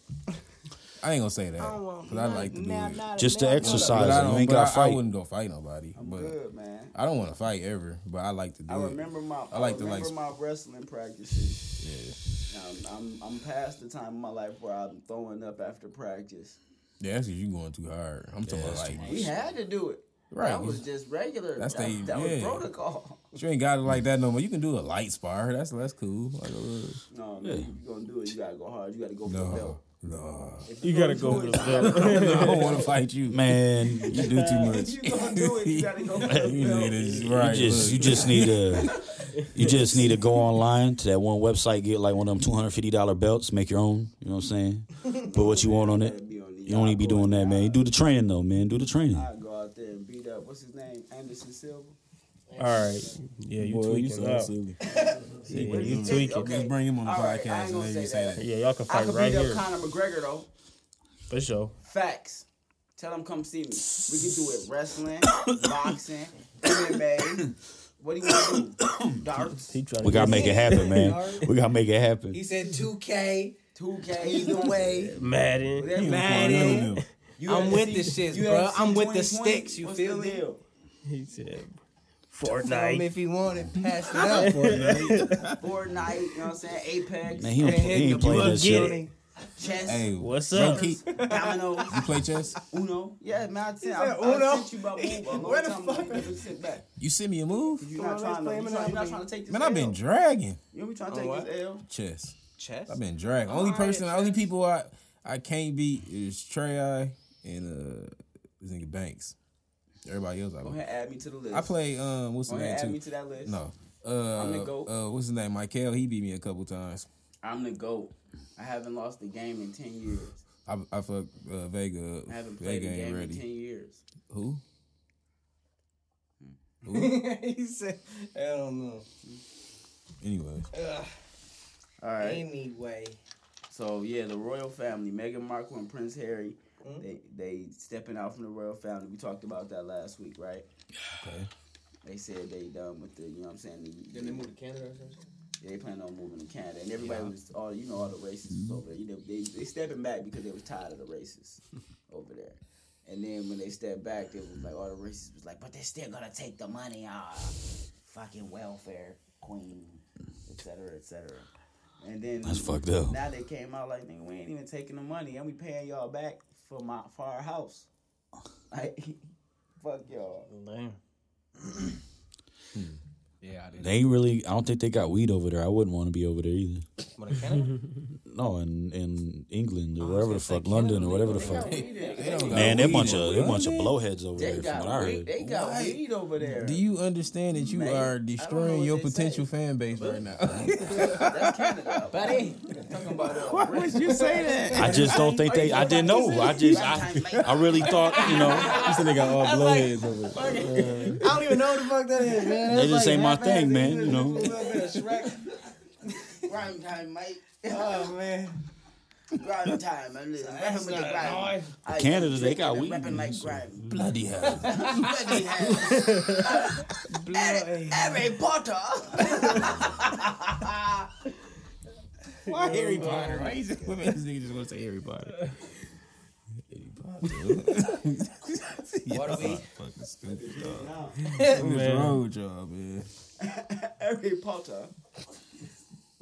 I ain't gonna say that, I but I like to do nah, it. Just to exercise. But I, don't, ain't but gotta I, I fight. wouldn't go fight nobody. I'm but good, man. I don't want to fight ever. But I like to do I it. remember my. I, I like to, remember like- my wrestling practices. Now, I'm, I'm I'm past the time in my life where I'm throwing up after practice. Yeah, that's because you going too hard. I'm talking about like We had to do it. Right. That was just regular. That's that, they- that was yeah. protocol. you ain't got it like that no more. You can do a light spar. That's that's cool. Like, uh, No, man, if you're gonna do it, you gotta go hard. You gotta go for the no, belt. no. You you're gotta go gonna for the it, belt. I don't want to fight you, Man, You do too much. You gonna do it, you gotta go for the you belt. niggas, right? you just you just need to you just need to go online to that one website, get like one of them two hundred fifty dollar belts, make your own. You know what I'm saying? Put what you want on it. Be on the You don't need to be doing that, man. You do the training though, man. Do the training. I go out there and beat up. What's his name? Anderson Silva. All right. Yeah, you Boy, you tweaking so out. silly. Yeah, you did he tweaking. Okay. Just bring him on the All right, podcast ain't and then say you say that. that. Yeah, y'all can fight I fight could right beat up here. Conor McGregor though. For sure. Facts. Tell him come see me. We can do it wrestling, boxing, MMA. What do you want to do? Darts, He trying We gotta make it happen, man. We gotta make it happen. He said 2K. 2K. Either way, Madden. Whatever. Madden. You I'm with the shits, bro. I'm with the sticks, you feel the me? Deal? He said Fortnite. if he wanted, pass it up. Fortnite, you know what I'm saying? Apex, Man, he, don't, he ain't playing that shit. it. chess, Hey, What's up? keep- dominoes, you play chess? Uno. Yeah, man, I, sent, I, said I Uno? sent you about move a long Where the time fuck ago. You never sit back. You send me a move? You're not trying to, you're trying, you're not trying to take this Man, I've been dragging You be trying to On take what? this L. chess. Chess. I've been dragging. Only Alright, person, only people I I can't beat is Trey I and uh this nigga Banks. Everybody else I Go go. ahead, add me to the list. I play um what's Go his ahead, name add me to that list. No. Uh, I'm the Uh, GOAT. uh, what's his name? Michael. He beat me a couple times. I'm the GOAT. I haven't lost a game in 10 years. I I fucked uh, Vega up. I haven't played Vega a ain't game in ready. 10 years. Who? he said, hell no. Anyway, All right. Anyway. So yeah, the royal family, Meghan Markle and Prince Harry, Mm-hmm. they they stepping out from the royal family. We talked about that last week, right? okay. They said they done with the, you know what I'm saying? The, Then they moved to Canada or something? they plan on moving to Canada, and everybody was all you know all the racists was over there. You know they they stepping back because they was tired of the racists over there. And then when they stepped back, they was like all the racists was like, but they're still gonna take the money, ah, fucking welfare queen, etc. cetera, et cetera. And then That's fucked up. Now they came out like, nigga, we ain't even taking the money, and we paying y'all back for my for our house. Like, fuck y'all. Damn. Yeah, I did. They ain't really. I don't think they got weed over there. I wouldn't want to be over there either. What, in Canada? No, in in England or I wherever the fuck, London or whatever the fuck. got. They don't got Man, they weed bunch of they bunch of blowheads over there, from what I heard. They got What? weed over there. Do you understand that you Man, are destroying your potential say. fan base right now? That's Canada, Buddy. Talking about uh, Why would you say that? I just don't think they. I didn't know. I just I, I really thought you know You said they got all blowheads over there. I don't even know what the fuck that is, man. They just ain't my thing, man, you know. Grime time, mate. Oh, man. Grime time. I'm rapping with the grime. I- Canada, they got weed and Rapping like this, so- grime. Bloody hell. Bloody hell. Harry, Harry Potter. Why Harry Potter? Why is it? What makes this nigga just want to say Harry Potter? Harry Potter. What are we? Fucking stupid, dog. Oh, What's wrong with y'all, man? Harry Potter.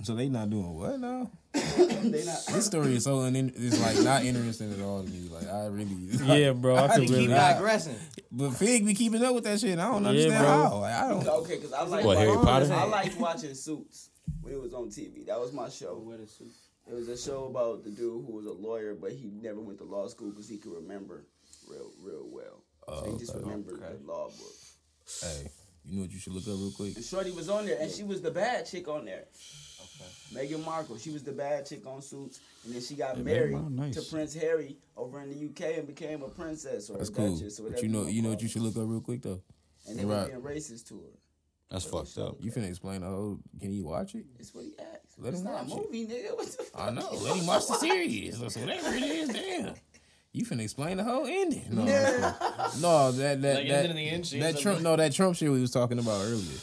So they not doing what now? They not. This story is so unin- it's like not interesting at all to me. Like I really Yeah, bro. I could keep really. it Digressing. But Fig be keeping up with that shit. and I don't Yeah, understand bro. how. Like, I don't. Okay, because I like What, Harry Potter? I liked watching Suits when it was on TV. That was my show. It was a show about the dude who was a lawyer, but he never went to law school because he could remember real, real well. so he oh, just remembered the law book. Hey, you know what you should look up real quick? And Shorty was on there, and she was the bad chick on there. Meghan Markle, she was the bad chick on Suits, and then she got Meghan married Markle, nice. to Prince Harry over in the UK and became a princess or That's a cool. duchess or But whatever. you know, wanna you know what you should look up real quick though. And they were Right. being racist to her. That's fucked up. You finna explain the whole? Can you watch it? It's what he asked. Let it's him not watch a it. movie, nigga. What the fuck? I know. Let him watch the series or whatever it is. Damn. You finna explain the whole ending? No, no, that that Like, that, ended the end, that Trump. with- No, that Trump shit we was talking about earlier.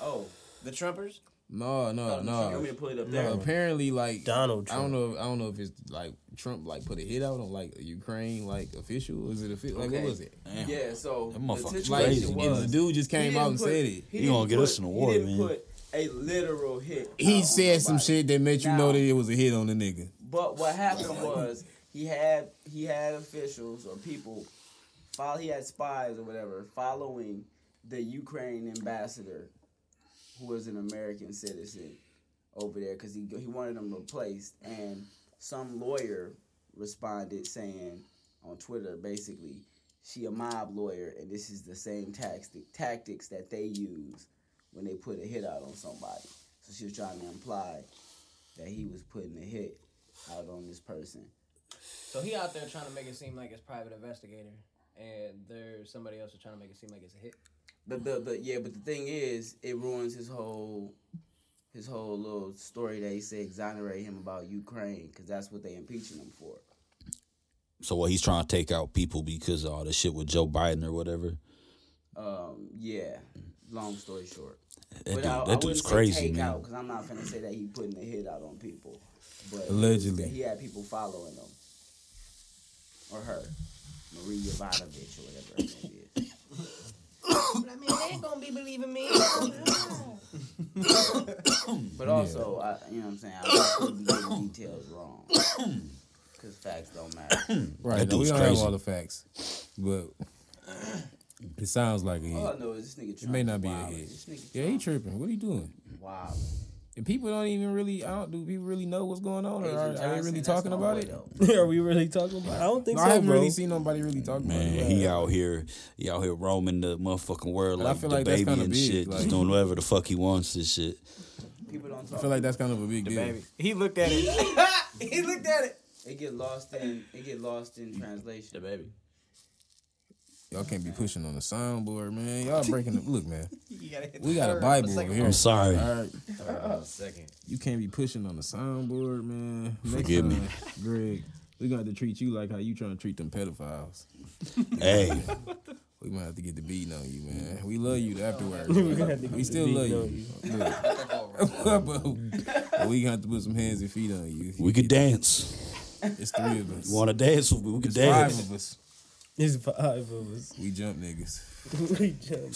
Oh, The Trumpers? No, no, you want no. me to pull it up there? No, apparently, like Donald I don't Trump. know. If, I don't know if it's like Trump like put a hit out on like a Ukraine like official. Is it official? Like Okay. what was it? Damn. Yeah, so That the motherfucker's Like crazy, situation man. the dude just came out and put- said it. He didn't gonna get put- us an award, He man. put a literal hit. He out said on some shit that made you know that it was a hit on the nigga. But what happened was he had he had officials or people follow he had spies or whatever following the Ukraine ambassador who was an American citizen over there because he he wanted them replaced and some lawyer responded saying on Twitter basically she a mob lawyer and this is the same tactic tactics that they use when they put a hit out on somebody. So she was trying to imply that he was putting a hit out on this person. So he out there trying to make it seem like it's private investigator, and there's somebody else trying to make it seem like it's a hit. The, the, the yeah, but the thing is, it ruins his whole his whole little story that he said exonerate him about Ukraine because that's what they impeaching him for. So what? He's trying to take out people because of all the shit with Joe Biden or whatever. Um, yeah. Long story short, That, dude, I, I that wouldn't dude's crazy, take man. out because I'm not gonna say that he putting the hit out on people, but Allegedly. he had people following him or her, Maria Ivanovich or whatever her name is. I mean, they ain't gonna be believing me. But also, I, you know what I'm saying? I could be getting details wrong. Because facts don't matter. Right. No, we dude's don't crazy. have all the facts, but it sounds like a All I hit. Oh, know is this nigga It may not is be a wild. hit. Yeah, he tripping. What are you doing? Wow. And people don't even really. I don't. Do people really know what's going on, or Agent are, are they really talking about it? though. Are we really talking about? it? I don't think No, so, I haven't bro. really seen nobody really talk about it. he out here, he out here roaming the motherfucking world And I like feel the like that's baby kinda and big, shit, like- just doing whatever the fuck he wants and shit. People don't I feel like that's kind of a big deal. Baby, he looked at it. he looked at it. It get lost in it get lost in translation. the baby. Y'all can't be pushing on the soundboard, man. Y'all breaking the look, man. You gotta hit We the got a Bible over here. I'm sorry. All right, Uh, second. you can't be pushing on the soundboard, man. Next Forgive me. Greg. We gonna have to treat you like how you trying to treat them pedophiles. Hey, We might have to get the beating on you, man. We love you afterwards. We gonna have to we still love beating you. on Look. but, but we gonna have to put some hands and feet on you. we could dance. It's three of us. You want to dance with me? We could It's five dance. of us. It's five of us. We jump niggas. we jump.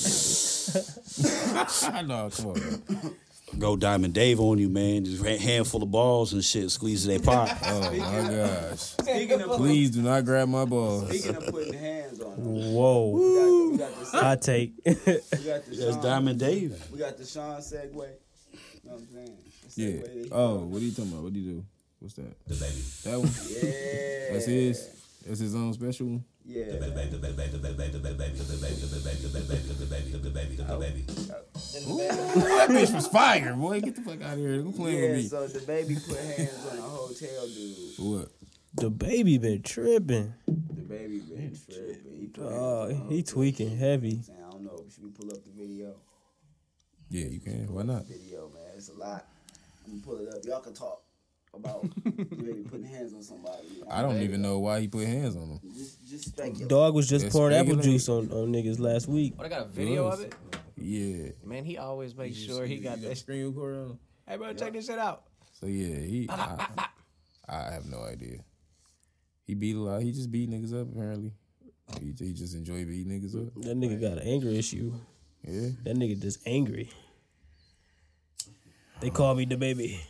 I know. Come on. Man. Go Diamond Dave on you, man. Just a handful of balls and shit, squeeze their pot. Oh my gosh. Speaking of Please do not grab my balls. speaking of putting hands on them, Whoa. we got, we got the Hot take. we got the That's Sean, Diamond Dave. we got the Sean segue. You know what I'm saying? Yeah. Oh, what are you talking about? What do you do? What's that? The baby. That one? Yeah. That's his. That's his own special one. Yeah. That bitch was fire, boy. Get the fuck out of here. Who playing Yeah, with me? so DaBaby put hands on a hotel dude. What? DaBaby been tripping. DaBaby been tripping. He Oh, he tweaking heavy. I don't know. Should we pull up the video? Yeah, you can. Why not? Video, man. It's a lot. I'm gonna pull it up. Y'all can talk about DaBaby putting hands on somebody. I don't even know why he put hands on him. Just, just speculate. Dog was just It's pouring apple juice on, on niggas last week. What I got a video of it? Yeah. Man, he always makes sure he got that. screen recorder on. Hey, bro, check this shit out. So yeah, he. I, I have no idea. He beat a lot. He just beat niggas up apparently. He, he just enjoy beating niggas up. That nigga got an anger issue. Yeah. That nigga just angry. They call me DaBaby.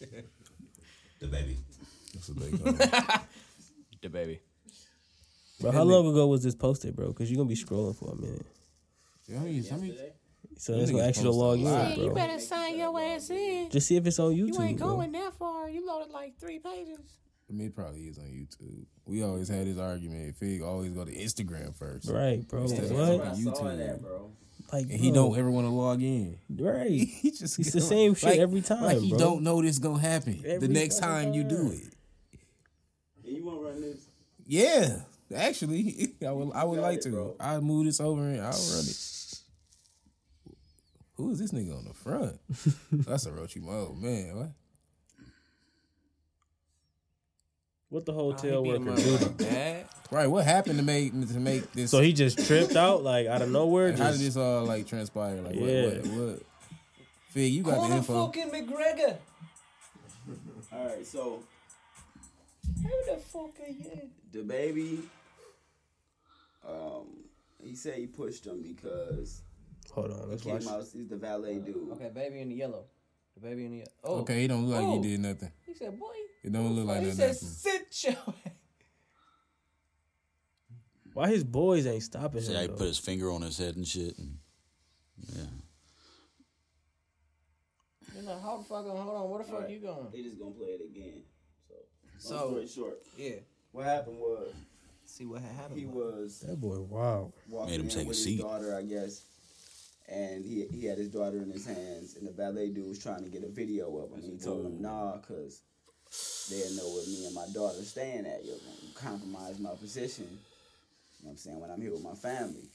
That's what they call it. The baby. Bro, how long ago was this posted, bro? Because you're gonna be scrolling for a minute. How many- how many- So that's niggas gonna ask you to post a log in, bro. You better sign your ass in. Just see if it's on YouTube. You ain't bro. going that far. You loaded like three pages. I mean, it probably is on YouTube. We always had this argument. Fig always go to Instagram first. Right, bro. Instead of What? fucking I saw YouTube. that, bro. Like, And he bro, don't ever want to log in. Right. He just It's the go- same shit like- every time, Like he bro. don't know this gonna happen Every the next fucking time you do it. And you want to run this? Yeah, actually, I would. I would like it, to. bro. I'll move this over and I'll run it. Who is this nigga on the front? That's a Rochi Mo, man. What? What the hotel beat him worker do? Like that. Right, what happened to make to make this? So he just tripped out like out of nowhere. how Just, did this all like transpire? Like, what, Yeah. what, what? Fig, you got the info. Fucking McGregor. All right, so Who the fuck are you? DaBaby, um, he said he pushed him because hold on, he let's came watch. out. He's the valet dude. Okay, baby in the yellow. DaBaby in the yellow. Oh, Okay, he don't look like Oh. he did nothing. He said, boy. It don't look like he nothing. said, sit your Why his boys ain't stopping See him? how he though? put his finger on his head and shit. And, yeah. You're like, how the fuck? Hold on, where the fuck Alright. you going? They just gonna play it again. So, So- long story short, Yeah. what happened was See what happened. he was That boy, wow. Made him in take a seat. his daughter, I guess. And he he had his daughter in his hands, and the valet dude was trying to get a video of him. And he told him, "Nah, cause they know where me and my daughter staying at. You're gonna compromise my position. You know what I'm saying? When I'm here with my family."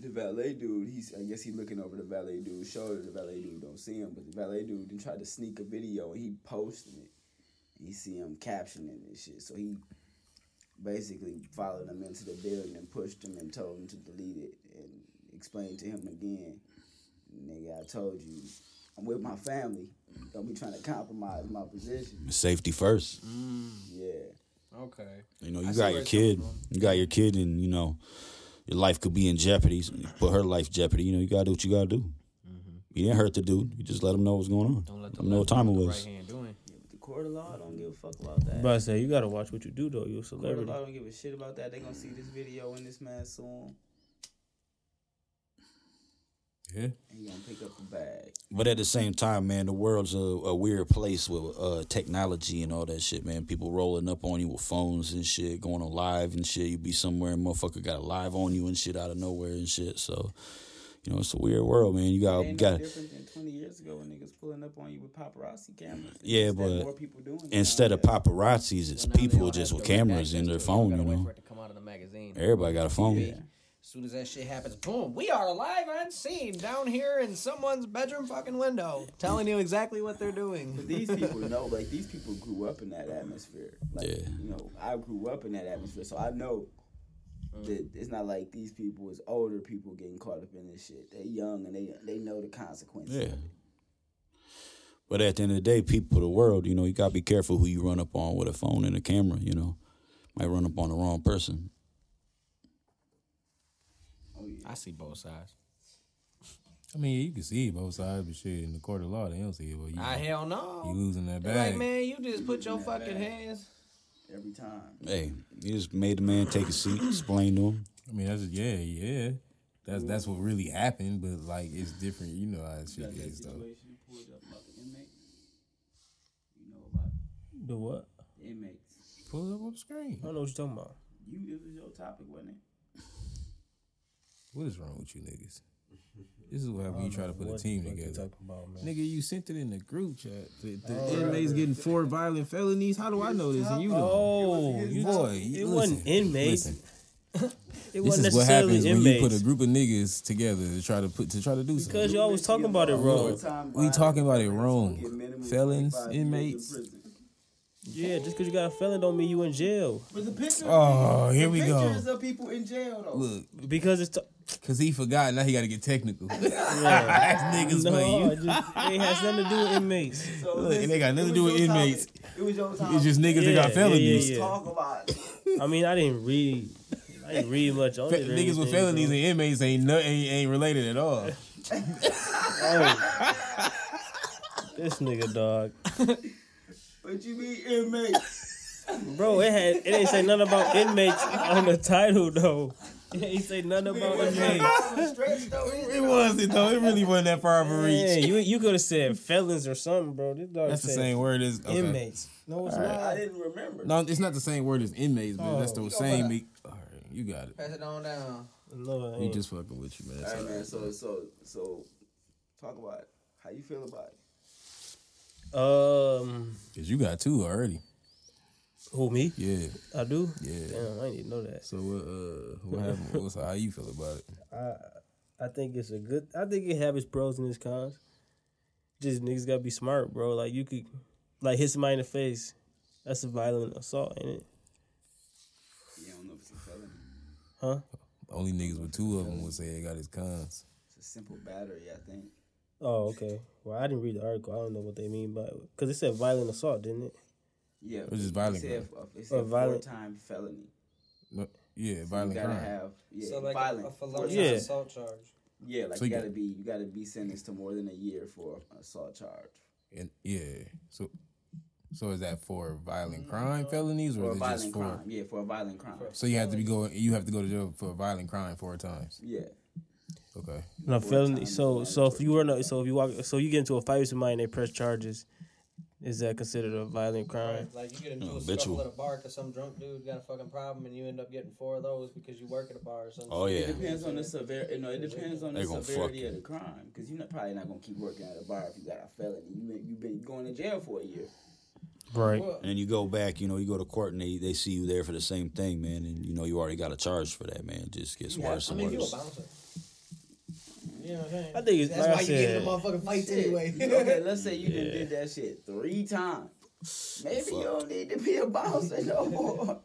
The valet dude, he's I guess he looking over the valet dude's shoulder. The valet dude don't see him, but the valet dude then tried to sneak a video and he posted it. And you see him captioning and shit. So he basically followed him into the building and pushed him and told him to delete it and explained to him again, nigga, I told you, I'm with my family. Don't be trying to compromise my position. Safety first. Mm. Yeah. Okay. You know, you see got your kid. You got your kid, and you know, your life could be in jeopardy. Put her life jeopardy. You know, you gotta do what you gotta do. You didn't hurt the dude. You just let him know what's going on. Mm-hmm. Don't let the Let him know what time it hand do the was. Right hand doing. But the court of law I don't give a fuck about that. But I say you gotta watch what you do though. You're a court of celebrity. I don't give a shit about that. They gonna see this video and this man sue him. Yeah. And he gonna pick up the bag. But at the same time, man, the world's a, a weird place with uh, technology and all that shit, man. People rolling up on you with phones and shit, going on live and shit. You be somewhere and motherfucker got a live on you and shit out of nowhere and shit. So, you know, it's a weird world, man. You got, Ain't got no different than 20 years ago when niggas pulling up on you with paparazzi cameras. Yeah, Instead, but more people doing instead of nowadays. paparazzis, it's Well, people just with cameras in their phone, you know. to come out of the magazine. Everybody got a phone. Yeah. As soon as that shit happens, boom, we are alive and seen down here in someone's bedroom fucking window, telling you exactly what they're doing. But these people know, like these people grew up in that atmosphere. Like, Yeah. You know, I grew up in that atmosphere, so I know that it's not like these people is older people getting caught up in this shit. They young and they they know the consequences. Yeah. But at the end of the day, people of the world, you know, you gotta be careful who you run up on with a phone and a camera, you know. Might run up on the wrong person. Yeah. I see both sides. I mean, you can see both sides, but shit, in the court of law, they don't see it. But you, I hell no. you losing that bag. like, man, you just put your fucking bag. hands. Every time. Hey, you just made the man take a seat, explain to him. I mean, that's just, yeah, yeah. That's that's what really happened, but like it's different. You know how shit Got that is though. situation pulled up about the inmate. You know about The what? the inmates. Pull it up on the screen. I don't know what you're talking about. You it was your topic, wasn't it? What is wrong with you niggas? This is what happens when you try to put a team the fuck you together. about, man? Nigga, you sent it in the group chat. The, the oh, inmates getting four violent felonies. How do I know this? And you know, Oh, you boy, it listen, wasn't inmates. Listen, It this wasn't is what necessarily happens when you put a group of niggas together to try to put to try to do something. because you always talking about it wrong. We talking about it wrong. Felons, inmates. Yeah, just because you got a felon don't mean you in jail. But the picture, Oh, here we go. pictures of people in jail though. Look, Because it's t- cause he forgot. Now he got to get technical. yeah. That's niggas for no, you. it, just, it has nothing to do with inmates. So Look, listen, they got nothing to do with topic. inmates. It was your time. It's just niggas that got felonies. yeah, yeah. talk about it. I mean, I didn't read. I didn't read much on Fe- it. or niggas with felonies bro. and inmates ain't no, ain't, ain't related at all. Oh. this nigga dog, But you mean inmates. bro. It had it ain't say nothing about inmates on the title though. It ain't say nothing about inmates. It wasn't though. It really wasn't that far of a reach. Yeah, you you could have said felons or something, bro. This dog That's the same word as okay. inmates. No, it's not, I didn't remember. No, it's not the same word as inmates, but that's Oh. the same. me- All right, you got it. Pass it on down. No, it We just fucking with you, man. It's All right, man. So so so, talk about it. how you feel about it. Um, Cause you got two already. who me? Yeah, I do. yeah. Damn, I didn't know that. So what? Uh, what happened? What's how you feel about it? I I think it's a good. I think it have its pros and its cons. Just niggas gotta be smart, bro. Like you could, like hit somebody in the face. That's a violent assault, ain't it? Yeah, I don't know if it's a felony. Huh? Only niggas with two of them would say they got his cons. It's a simple battery, I think. Oh, okay. Well, I didn't read the article. I don't know what they mean by. Because it said violent assault, didn't it? Yeah, Which is it violent said- crime. It said violent- four-time felony. No, yeah, So violent you gotta crime. have yeah, so like violent. a, a Yeah. assault charge. Yeah, like So you you gotta got- be you gotta be sentenced to more than a year for assault charge. And yeah, so so is that for violent mm-hmm. crime felonies or For is it just for? crime. Yeah, for a violent crime. So you have to be going. You have to go to jail for a violent crime four times. Yeah. Okay. No Four felony. So, so if you were no, so if you walk, so you get into a fight with somebody and they press charges, is that considered a violent crime? Like you get into oh, a habitual. scuffle at a bar because some drunk dude got a fucking problem and you end up getting four of those because you work at a bar or something. Oh, yeah. It depends on the severity. You know, it depends on the severity of the crime. Because you're not, probably not gonna keep working at a bar if you got a felony. You been, you been going to jail for a year. Right. Well, And you go back, you know, you go to court and they, they see you there for the same thing, man. And you know, you already got a charge for that, man. It just gets Yeah, worse I and mean, if you a worse. Bouncer. You know what I'm saying? I think it's That's like why I you get in said, the motherfucking fights Shit. anyway. okay, let's say you done did that shit three times. Maybe you don't need to be a bouncer no more.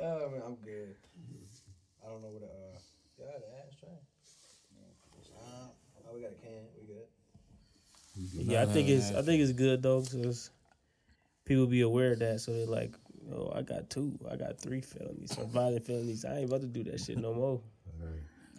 Oh man, I'm good. I don't know what. Uh, yeah, the ashtray. Uh, oh, we got a can. We good. yeah, I think it's, I think it's good though, because people be aware of that, so they're like, oh, I got two, I got three felonies or violent felonies. I ain't about to do that shit no more.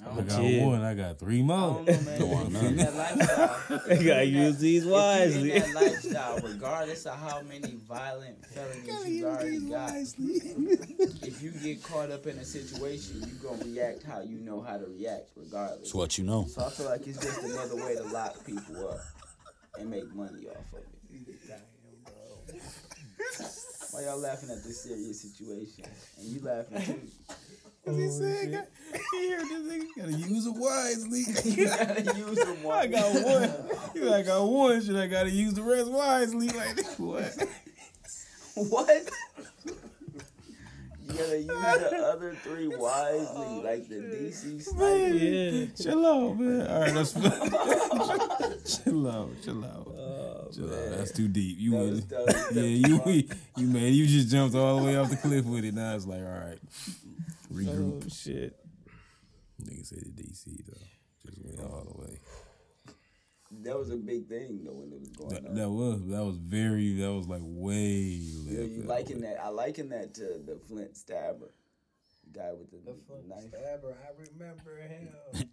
I got chill. one. I got three I more. don't know, man. Don't want In none. that lifestyle. You gotta use these If you wisely. in that lifestyle, regardless of how many violent felonies you already got, if you get caught up in a situation, you gonna react how you know how to react, regardless. It's what you know. So I feel like it's just another way to lock people up and make money off of it. Why y'all laughing at this serious situation? And you laughing too. he said, he heard this nigga gotta use it wisely. You gotta use them I got one. You like, I got one. Should I gotta use the rest wisely? Like what? What? You gotta use the other three wisely, oh, like the DC sniper. Yeah. Chill out, man. All right, that's chill out, chill out, oh, chill out. That's too deep. You That really, was- that was- yeah, you, you man, you just jumped all the way off the cliff with it. Now it's like, all right, regroup. Oh shit. Nigga said the DC though, just went all the way. That was a big thing though when it was going That, on. that was that was very that was like way. Yeah, left you that liking way. that? I liken that to the Flint stabber, the guy with the, The Flint knife. stabber. I remember him.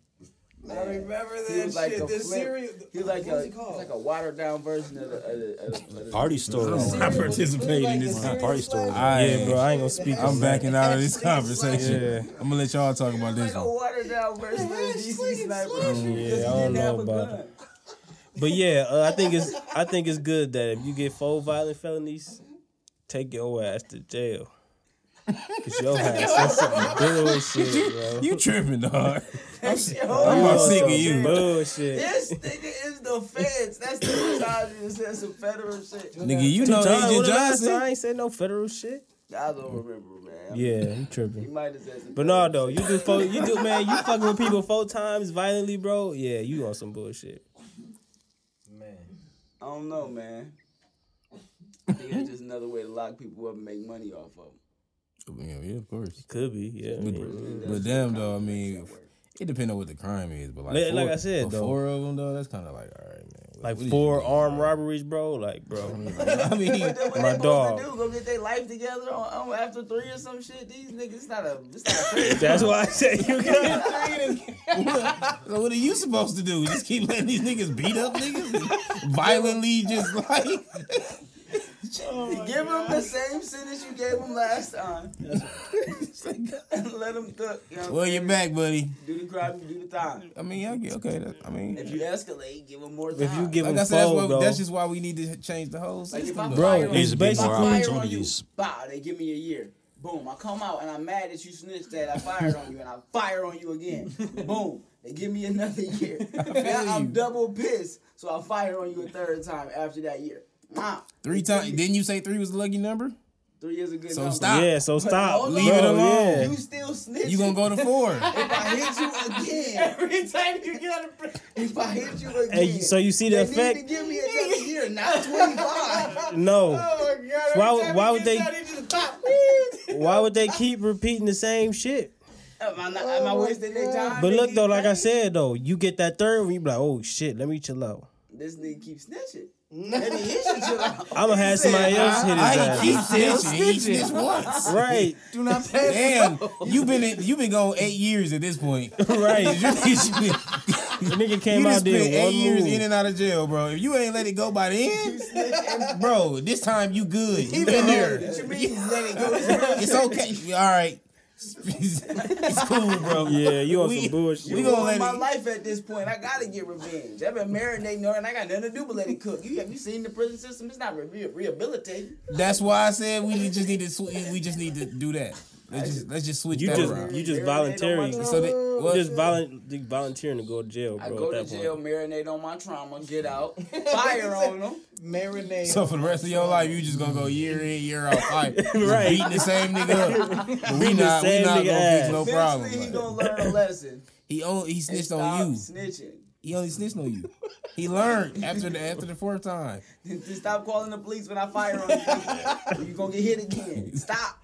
I remember He that was like shit. a The Flint- serial. He was like what was a it called? like a watered down version of the, of the, of the, of the Party story. I'm not participating in this. Nah, party story. I, Yeah, bro, I ain't gonna speak. I'm backing out of this conversation. Yeah. I'm gonna let y'all talk about this like a watered down version of the DC sniper. Yeah, I don't know about it. But yeah, uh, I think it's I think it's good that if you get four violent felonies, take your ass to jail. Cause your ass is some bullshit, bro. You tripping, dog? I'm, Yo, I'm about sick of you. Bullshit. This nigga is the feds. That's the time you said some federal shit. Nigga, you know times, Agent when the last time I ain't said no federal shit. I don't remember, man. Yeah, you He tripping. might have said some But no, though, you do four, you do man, you fucking with people four times violently, bro. Yeah, you on some bullshit. Man. I don't know, man. I think it's just another way to lock people up and make money off of them. Yeah, yeah, of course. It could be, yeah. But, yeah. but damn, though, I mean, it depends on what the crime is. But like, Like- four, like I said, but though. four of them though, that's kind of like, all right, man. What- Like four armed bro? robberies, bro. Like, bro. I mean, What they, My they supposed dog. to do? Go get their life together on, on after three or some shit? These niggas, it's not a, it's not a fair that's why I said you got. so what are you supposed to do? Just keep letting these niggas beat up niggas, violently, just like. Give them the same sentence you gave them last time. and let them cook. You know Well, you're back, buddy. Do the crime, do the time. I mean, I get okay. That, I mean, If you escalate, give them more time. If you give like them I said, that's, what, bro. that's just why we need to change the whole system. I though. Bro, fire it's basically- I fire on you, opportunities. bow, they give me a year. Boom, I come out and I'm mad that you snitched that I fired on you and I fire on you again. Boom, they give me another year. Now I'm double pissed, so I fire on you a third time after that year. Wow, Three times. Didn't you say three was the lucky number? three is a good number. So number. stop. Yeah, so stop. Leave it oh, alone. Yeah. You still still snitching. You gonna go to four? If I hit you again, Every time you get out of prison. if I hit you again, Hey, so you see the they effect? need to give me another year, not twenty five. No. Oh my god. Why- every why would they- out, he just pop. Why would they keep repeating the same shit? Am I, not, am I oh, wasting their time? But look though, like I said though, you get that third one, you be like, oh shit, let me chill out. this nigga keeps snitching. Let me hit you chill out. I'm gonna have somebody else hit his I ass. keep snitching. He snitched once. Right, Do not pass. Damn, you been in, you been going eight years at this point. right. You, you, The nigga came you out just there spent eight one years move. in and out of jail, bro. If you ain't let it go by the end, bro, this time you good. You been there. What you mean? Let it go. It's okay. All right. It's cool, bro. Yeah, you on We- some bullshit. we You gonna on let my it- life at this point. I gotta get revenge. I've been marinating on and I got nothing to do but let it cook. You have you seen the prison system? It's not re- rehabilitating. That's why I said we just need to sw- we just need to do that. Let's just let's just switch You that just around. you just Marinate volunteering. trauma. so that, You what? just volun- volunteering to go to jail, bro. I go at to jail, point. marinate on my trauma, get out, fire on them. marinate. So for the rest of your life, you just gonna go year in, year out, fight, Right. beating the same nigga up. But we not, we not gonna ass. fix no problem. Eventually, he gonna learn a lesson. he only he and snitched stop on you. Snitching. He only snitched on you. He learned after the after the fourth time. to stop calling the police when I fire on you. you gonna get hit again. Stop.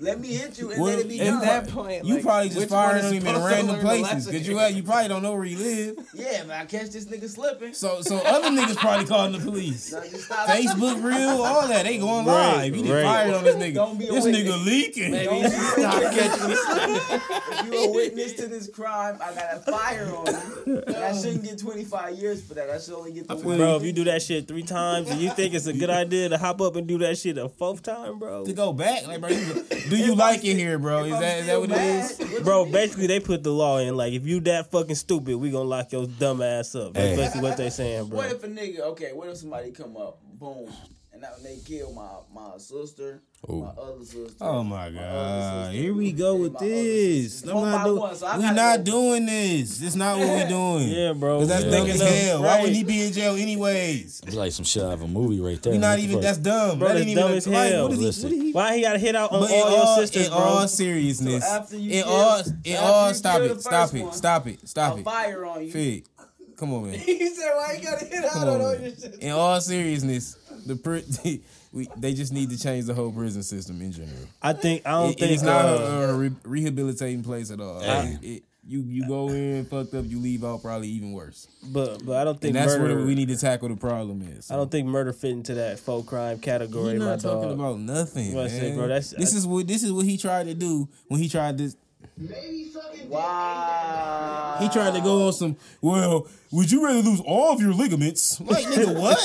Let me hit you and Well, let it be at done. that point, You like, probably just which one firing on him in supposed random learn places because you you probably don't know where he live. yeah, man, I catch this nigga slipping. So so other niggas probably calling the police. Now just stop. Facebook real, all that. They going Right, live. You did right. fired on this nigga. Don't be this witness. nigga leaking. Don't stop catching slipping. If you a witness to this crime, I got a fire on you. And I shouldn't get 25 years for that. I should only get the one. Bro, if you do that shit three times and you think it's a good idea to hop up and do that shit a fourth time, bro. To go back, like bro, you- do you like it here, bro? Is I'm that is that what it is? mad, what Bro, basically they put the law in like if you that fucking stupid, we gonna lock your dumb ass up. That's Hey. basically what they saying, bro. What if a nigga, okay, what if somebody come up, boom, and now they kill my my sister, my other sister. Oh my my god! sister, Here we go with this. I'm not by doing. one, so I we gotta not go- doing this. This not what we're doing. Yeah, bro. Cause that's Yeah. dumb Thinking as of- hell. Why would right. he be in jail anyways? It's like some shit out of a movie right there. We not even. fuck? That's dumb. Bro, that ain't even dumb a- as like, hell. What is he? Listen. What is he? Why he gotta hit out on But all your all, sisters, in bro? all seriousness, So after you in kill- all, in all, stop it, stop it, stop it, stop it. fire on you. Fig, come on, man. He said, "Why you gotta hit out on, on all your shit?" In all seriousness, the pri- we they just need to change the whole prison system in general. I think I don't It- think it's not uh, a, a re- rehabilitating place at all. Hey. It- it- you you go in fucked up, you leave out probably even worse. but but I don't think And that's murder. where we need to tackle the problem is. I don't think murder fit into that faux crime category, You're not talking dog. about nothing, man. say, bro, this is what this is what he tried to do when he tried to Maybe sucking Wow. he tried to go on some. Well, would you rather lose all of your ligaments? Like nigga, what?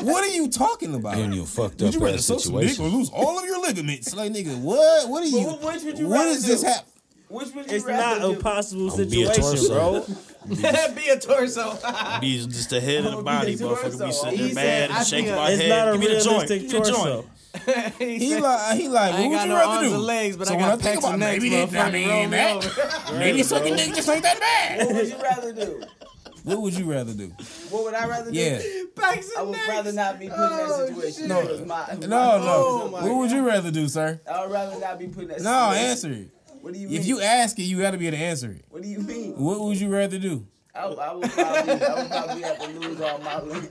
what are you talking about? And you fucked Would you rather suck some dick or lose all of your ligaments? Like nigga, what? What are you? Well, which would you what rather is this do? hap? Which would you It's rather not a do? possible I'ma be a torso. bro. Be a torso. Be just the head of the body, motherfucker. Be sitting there mad I and shaking my head. Give me the joint. Give me the torso. joint. He like he like. I What ain't would got you no rather arms do? legs, but so I when got I think pecs about and necks, maybe that, I motherfucker. mean, that, over. maybe sucking dick just ain't that bad. What would you rather do? what would you rather do? What would I rather do? Yeah. Backs I would necks. rather not be put in that Oh, situation. shit. No. because my, No, no. Oh, my what would you rather do, sir? I would rather not be put in that situation. No, situation. answer it. What do you mean? If you ask it, you got to be able to answer it. what do you mean? What would you rather do? I, I would probably, I would probably have to lose all my limbs.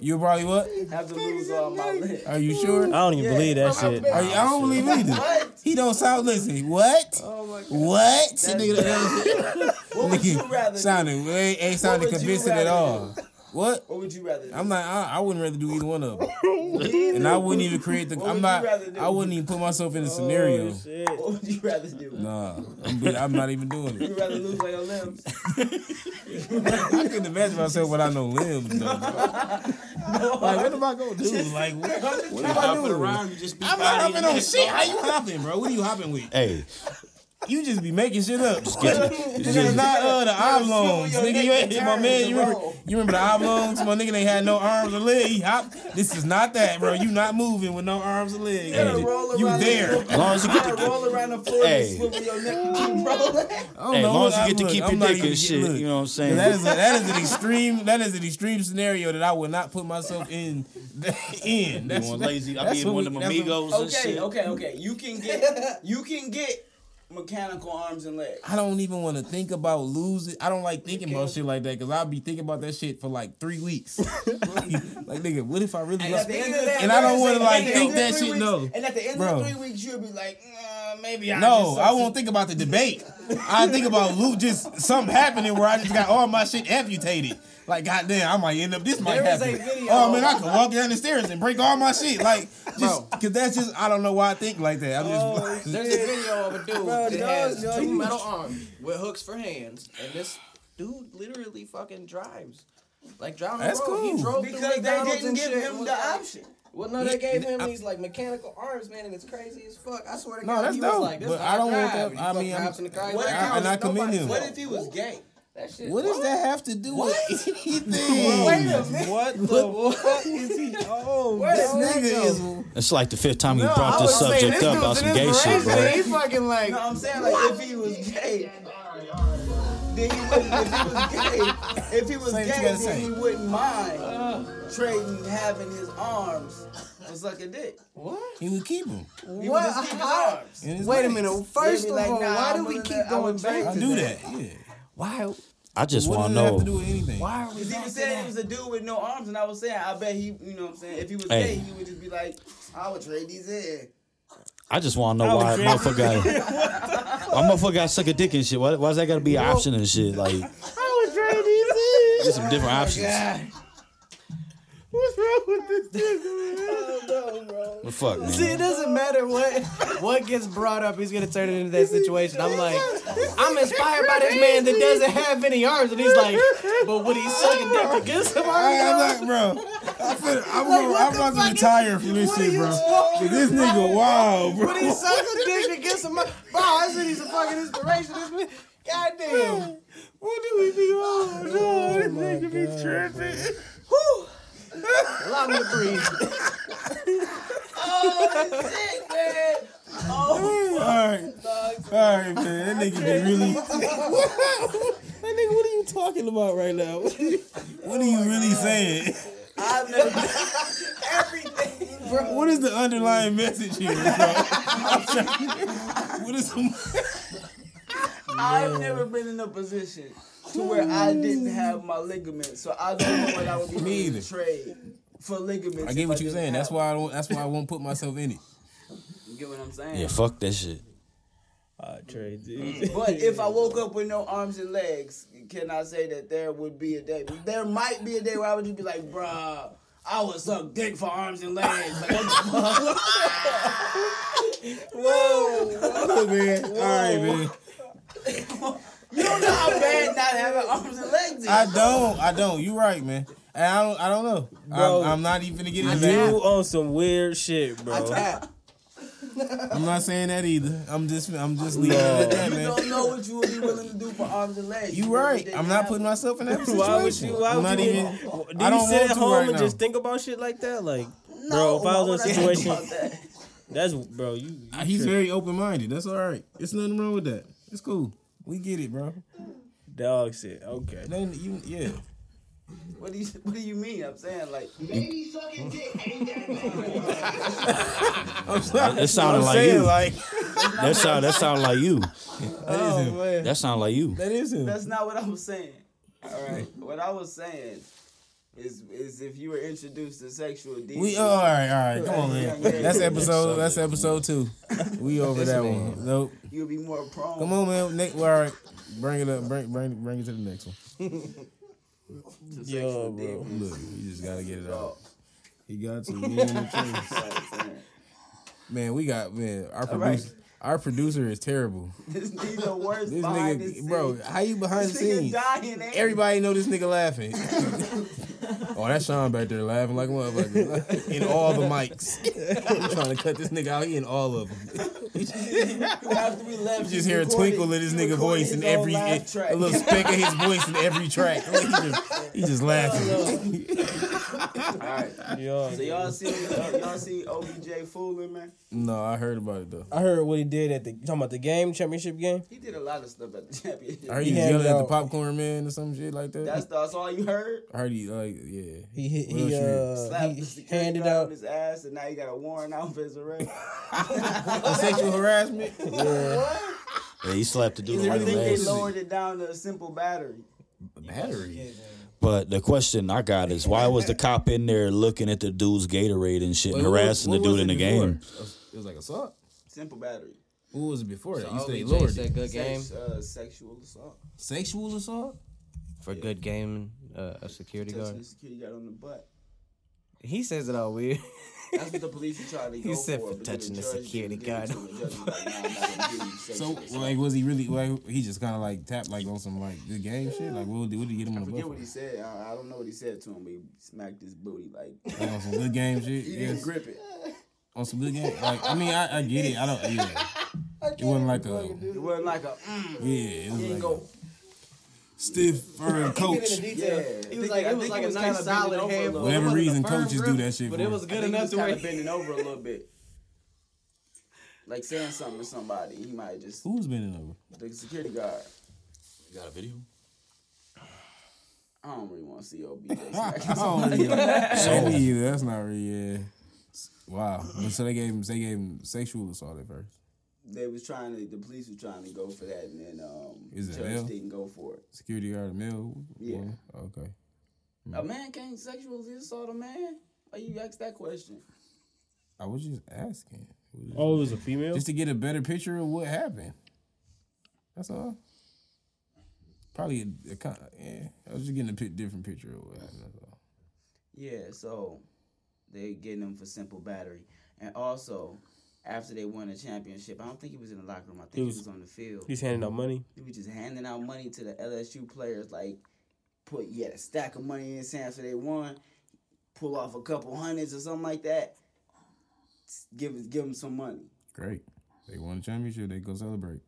You probably what? Have to lose all my limbs. Are you sure? I don't even Yeah. believe that shit. Are you, I don't believe either. What? He don't sound. Listen, what? Oh my god. What? That's Nigga, What would you rather sounded ain't, ain't sounded convincing at all. What? What would you rather do? I'm not. I, I wouldn't rather do either one of them, and I wouldn't even create the. What I'm would not. you do? I wouldn't even put myself in the scenario. Oh, shit. What would you rather do? Nah, I'm, I'm not even doing it. You it. rather lose all your limbs? I couldn't imagine myself without no limbs. Though. like, what am I gonna do? Like, what, what am I Hopping doing? around, you just be I'm not hopping on shit. How you hopping, bro? What are you hopping with? Hey, You just be making shit up. get Nigga, it's not uh, the oblongs. Nigga, you and ain't my man. You remember? You remember the oblongs? My nigga, they had no arms or legs. He hop. This is not that, bro. You not moving with no arms or legs. You gotta You there? as long as you You get gotta roll around the floor Hey. and swivel your neck and keep rolling. I Hey, as long as you get to keep I'm your dick and shit, look. you know what I'm saying? That is a, that is an extreme. That is an extreme scenario that I would not put myself in. In. That's one that- lazy. I that's be in one of them that's amigos and Okay, okay, okay. You can get you can get mechanical arms and legs. I don't even want to think about losing. I don't like thinking about shit like that because I'll be thinking about that shit for like three weeks. like, nigga, what if I really And lost? at the end of that, And I don't want to like think that shit. weeks," No, And at the end Bro. of the three weeks, you'll be like, mm, uh, maybe I no, just I won't think about the debate. I think about lo- just something happening where I just got all my shit amputated. Like, goddamn, I might end up. This might There is happen. a video- Oh man, I could walk down the stairs and break all my shit. Like, just because that's just I don't know why I think like that. I'm just. There's a video of a dude Bro, that dog, has yo, two metal arms with hooks for hands, and this dude literally fucking drives. Like driving That's the road. cool. He drove because they didn't give shit him the option. Well, no, they gave him I- these like mechanical arms, man, and it's crazy as fuck. I swear to No, God, that's he dope, was like, this but I don't want that- I mean, I'm- hops in the car. What Like, if he I- and I commend him. What if he was gay? That shit. What does that have to do with anything? Wait a minute. What the fuck is he? Oh, This nigga is. It's like the fifth time you No, brought this was saying, subject this up about some gay shit, bro. He fucking like. No, I'm saying like if he was gay, then he wouldn't. If he was gay, if he was Say gay, then say. he wouldn't mind trading having his arms for suck a dick. What? He would keep him. He What? would just keep his arms. in his Wait a minute. First of like, all, nah, why I'm do we keep to- going would back trade I to do that? that. Yeah. Why? I just What want does to that have to do know. with anything? Why are we Because he was saying he was a dude with no arms, and I was saying, I bet he, you know what I'm saying, if he was Hey. gay, he would just be like, I would trade these in. I just want to know why drink- motherfucker got, why motherfucker got suck a dick and shit. Why, why's that got to be an option and shit? Like, I would trade these in. get some different oh options. What's wrong with this nigga, man? I don't know, bro. The fuck, man? See, it doesn't matter what what gets brought up. He's gonna turn it into that situation. I'm like, I'm inspired by this man that doesn't have any arms, and he's like, but would he suck a dick to get some I, I'm arms? not, bro. I feel, I'm, gonna, I'm about to retire from this shit, bro. This nigga wild, bro. Would he suck a dick to get some? arms? Bro, I said he's a fucking inspiration. This man, goddamn. What do we be on? No, oh this nigga be tripping. Whew. Allow me to breathe. Oh, shit, man. Oh, all right, all right, man. That nigga be really. that nigga, what are you talking about right now? What are you really saying? I've never everything, bro. What is the underlying message here, bro? I'm trying- what is the? I've never been in a position to where I didn't have my ligaments, so I don't know what I would be Me to trade for ligaments. I get what you're saying. That's why I don't. That's why I won't put myself in it. You get what I'm saying? Yeah, fuck that shit. I trade these. Mm, but if I woke up with no arms and legs, can I say that there would be a day? There might be a day where I would just be like, bruh, I would suck dick for arms and legs. Like, what the fuck? Look, man. All right, man. You don't know how bad not having arms and legs is. I don't. I don't. You right, man. And I don't. I don't know. Bro, I'm, I'm not even gonna get into You on some weird shit, bro. I'm not saying that either. I'm just. I'm just leaving it at that, man. you man. don't know what you would be willing to do for arms and legs. You never right. I'm not putting myself in that situation. Why would you? Why I'm would not you? even. do I you don't sit at home right and now. just think about shit like that? Like, No, bro, if I was in a situation, that's bro. You, you Uh, He's tripping. very open minded. That's all right. There's nothing wrong with that. It's cool. We get it, bro. dog shit. Okay. Then you, yeah. What do you What do you mean? I'm saying like Baby sucking dick ain't that bad. I'm sorry. That sounded like saying, you. Like That sound that sound like you. that is Oh man. That sound like you. That is him. that's not what I was saying. All right, what I was saying is is if you were introduced to sexual deviance. We oh, all right, all right. Come on, man. Yeah, yeah, That's yeah. episode. That's episode two. We over that one. Nope. You'll be more prone. Come on, man. Next, well, all right. Bring it up. Bring, bring, bring it to the next one. to Yo, bro. Look, you just gotta get it out. He got to. Me and the truth. sorry, sorry. Man, we got man. Our All right. producer, our producer is terrible. This these the worst This nigga, bro, how you behind the This nigga scenes? dying. Everybody know this nigga laughing. oh, that's Sean back there laughing like a motherfucker in all the mics. I'm trying to cut this nigga out. He in all of them. After we left, You just hear a twinkle in his nigga voice in every a little speck of his voice in every track. He just, he just laughing. All right. Yo, So y'all see uh, y'all see OBJ fooling man? No, I heard about it though. I heard what he did at the talking about the game championship game. He did a lot of stuff at the championship. I heard He he was yelling at the popcorn man or some shit like that. That's that's all you heard. I heard he like yeah. He he, What he uh Slapped he security handed guard out his ass, and now he got a warrant out for his arrest. For sexual harassment. yeah Yeah, you still have to do the I right think they last. lowered it down to a simple battery. Battery. But the question I got is why was the cop in there looking at the dude's Gatorade and shit and Wait, what- harassing what the was dude in it the before? game? It was like assault. Simple battery. What was it before that? You So said he OBJ lowered said it. good game Sex, uh, sexual assault. Sexual assault. for good game. Uh, a security Touching guard. the security guard on the butt. He says it all weird. That's what the police are trying to He go said for. for touching the judge didn't security guard. to him. The judge was like, nah, I'm not gonna give you So like, was he really? Like, he just kind of like tapped like on some like good game shit. Like, what did, what did he get him I on the forget butt what he said. I, I don't know what he said to him, but he smacked his booty like Like, on some good game shit. he didn't Yes. grip it. On some good game. Like, I mean, I, I get it. I don't. Yeah. It wasn't like a. It wasn't like a mm. Yeah. It He was didn't like go. a stiff firm coach. Yeah, He was like, it was like a nice solid hand. Whatever reason, coaches do that shit. But for it was him. good I think he enough was to kind where of bending over a little bit, like saying something to somebody. He might just Who's bending over? the security guard. You got a video? I don't really want to see OBJ I don't somebody. either. Me either. That's not really. Yeah. Wow. So they gave him. They gave him sexual assault at first. They was trying to. The police was trying to go for that, and then um, Is it judge male? didn't go for it. Security guard, a male. Yeah. woman? Okay. A man can't sexually assault a man. Why you ask that question? I was just asking. It was Oh, it was a female. just to get a better picture of what happened. That's all. Probably a, a kind yeah. I was just getting a different picture of what happened. That's all. Yeah, so they're getting him for simple battery, and also after they won the championship, I don't think he was in the locker room. I think he was- was, on the field. He's handing out money. He was just handing out money to the LSU players, like put yeah a stack of money in his hand after they won, pull off a couple hundreds or something like that. Give give him some money. Great. They won the championship. They go celebrate.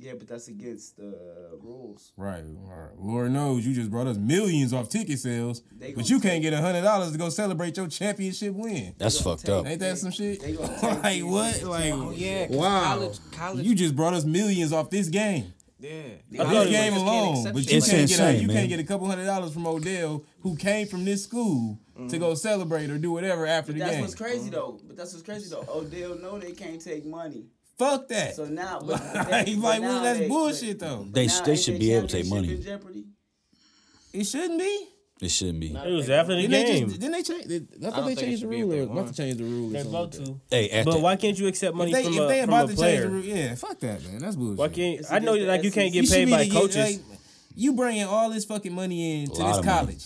Yeah, but that's against the rules. Right. right. Lord knows you just brought us millions off ticket sales, They but you can't get a hundred dollars to go celebrate your championship win. That's fucked take- up. Ain't that some shit? They gonna take like what? niggas Like to- yeah, 'cause wow. college- college- You just brought us millions off this game. Yeah. This game alone, but you It's can't get a, you man. can't get a couple hundred dollars from Odell, who came from this school to go celebrate or do whatever after But the that's game. what's crazy mm-hmm. though. But that's what's crazy though. Odell know they can't take money. Fuck that. So now, but, but like, they- like, but well, now that's they- bullshit but- though. They now they should their be able to take money. In jeopardy. It shouldn't be. It shouldn't be. It was after the Didn't they, game. just, didn't they change? I don't thought they changed the should be if rule. they about to change the rule. or They're about like to. Hey, at But why can't you accept money If they, from if a, they from about a to change player? the rule, yeah, fuck that, man. That's bullshit. Why can't It's I know against the like you can't get should paid be by to get, coaches? like, you bringing all this fucking money into A lot this of money. college.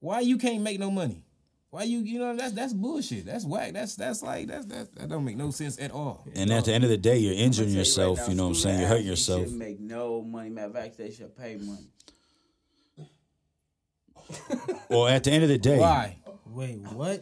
Why you can't make no money? Why you you know that's that's bullshit. That's whack. That's that's like that's that that don't make no sense at all. and at the end of the day, you're injuring I'ma yourself. right You know what I'm saying? You're hurting yourself. Shouldn't make no money. Matter of fact, they should pay money. Or at the end of the day, Why? Wait, what?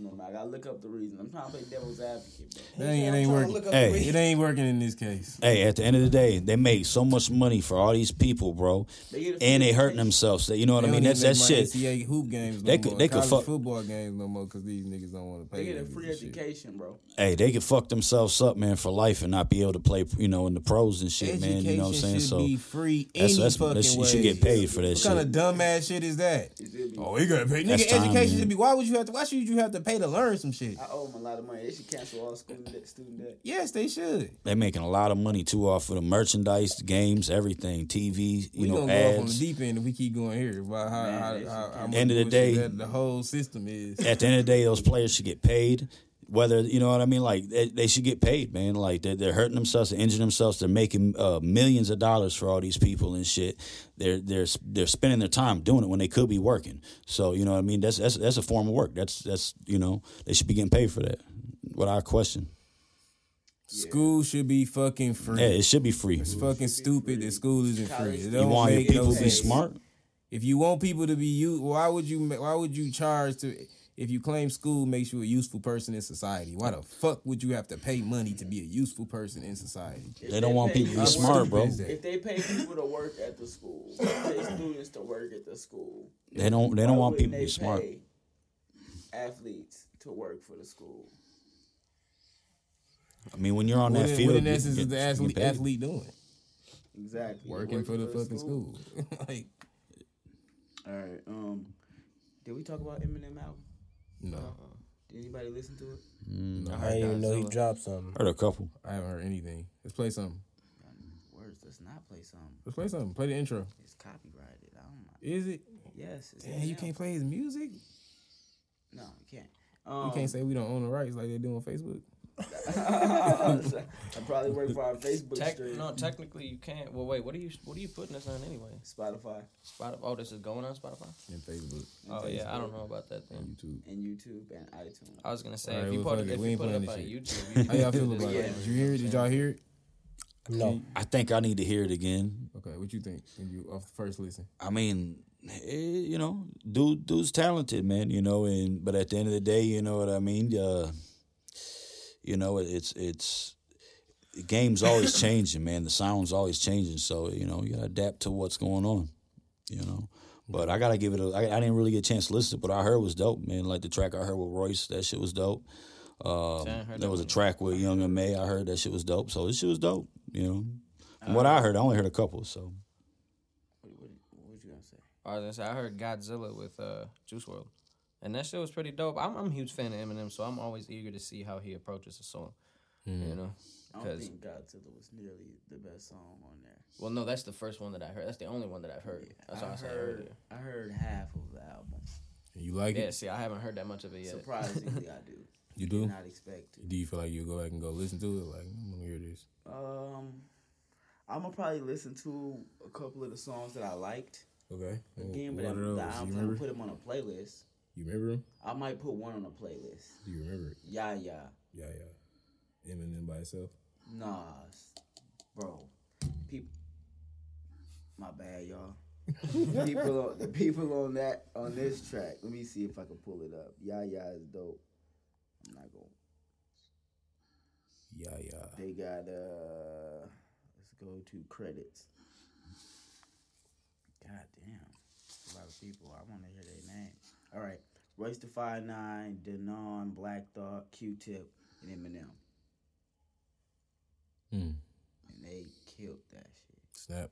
I don't know. Man. I gotta look up the reason. I'm trying to play devil's advocate, bro. That ain't, it ain't working. Hey. It ain't working in this case. Hey, at the end of the day, they make so much money for all these people, bro, They get and they hurting education. themselves. You know what I mean? don't That's that shit. NCAA hoop games no They could- more. they could fuck- football games no more because these niggas don't want to pay. They get a free and shit. education, bro. Hey, they could fuck themselves up, man, for life and not be able to play, you know, in the pros and shit, man. You know what I'm saying? should So be free that's any that's fucking that's- you should get paid for that What shit. kind of dumbass shit is that? It should be- Oh, you gotta pay. Nigga, education man. should be. Why would you have to? Why should you have to pay to learn some shit? I owe them a lot of money. They should cancel all student debt. Student debt. Yes, they should. They're making a lot of money too off of the merchandise, games, everything, TV, you we know, gonna go off on the deep end if we keep going here about how, Man, how, they how, how End of the day- the whole system is. At the end of the day, those players should get paid. Whether you know what I mean, like they, they should get paid, man. Like they're, they're hurting themselves, they're injuring themselves, they're making uh, millions of dollars for all these people and shit. They're they're they're spending their time doing it when they could be working. So you know what I mean. That's that's that's a form of work. That's that's you know they should be getting paid for that. Without question, School should be fucking free. yeah, it should be free. It's fucking stupid that school isn't free. It You don't want your make no people to be smart. If you want people to be you, why would you? Why would you charge to? If you claim school makes you a useful person in society, why the fuck would you have to pay money to be a useful person in society? If They don't want people to be smart, bro. If they pay people to work at the school, pay students to work at the school. They don't they don't want people to be smart. Athletes to work for the school. I mean, when you're on What, that in- field, what in you essence get- is the athlete, athlete doing? Exactly. Working for the fucking school. like, All right. Um, did we talk about Eminem album? No. Did anybody listen to it? No, I didn't even know he dropped something. Heard a couple. I haven't heard anything. Let's play something. Words does not play something. Let's play something. Play the intro. It's copyrighted. I don't know. Is it? Yes. It's Damn, you can't play his music. No, you can't. Um, You can't say we don't own the rights like they do on Facebook. I probably work for our Facebook Tech, stream. no, technically you can't. Well, wait. What are you? What are you putting this on anyway? Spotify Spotify. Oh, this is going on Spotify. And Facebook, Oh yeah, I don't know about that then. YouTube. and YouTube and iTunes. I was gonna say Alright, if you well, put it, it. if We you ain't put it up on. YouTube, you How y'all can feel about this it? Did you hear it? Did y'all hear it? No. I think I need to hear it again. Okay, what you think when you off the first listen? I mean, eh, you know, dude, dude's talented, man. You know, and but at the end of the day, you know what I mean. Uh, you know, it's it's the game's always changing, man. The sound's always changing, so you know you gotta adapt to what's going on. You know, but I gotta give it. A, I, I didn't really get a chance to listen, but I heard was dope, man. Like the track I heard with Royce, that shit was dope. Um, there was a track with Young M.A. I heard that shit was dope. So this shit was dope. You know, From what I heard, I only heard a couple. So What, what, what you gonna say? I was gonna say I heard Godzilla with uh, Juice WRLD, and that shit was pretty dope. I'm, I'm a huge fan of Eminem, so I'm always eager to see how he approaches a song. You know, I don't because think Godzilla was nearly the best song on there. well, no, that's the first one that I heard. That's the only one that I've heard. That's what I, I said heard. earlier. I heard half of the album. You like Yeah, it? Yeah. See, I haven't heard that much of it yet. Surprisingly, I do. You do? not expect to. Do you feel like you go back and go listen to it? Like I'm gonna hear this. Um, I'm gonna probably listen to a couple of the songs that I liked Okay. again, What but the those? I'm gonna put them on a playlist. You remember them? I might put one on a playlist. Do you remember it? Yeah, yeah. Yeah, yeah. Eminem by itself. Nah, bro. People, my bad, y'all. people, on, the people on that on this track. Let me see if I can pull it up. Yeah, yeah, is dope. I'm not gonna. Yeah, yeah. They got uh. Let's go to credits. God damn, a lot of people. I want to hear their name. All right, Royce the Five Nine, Denaun, Black Thought, Q-Tip, and Eminem, Hmm. and they killed that shit. Snap.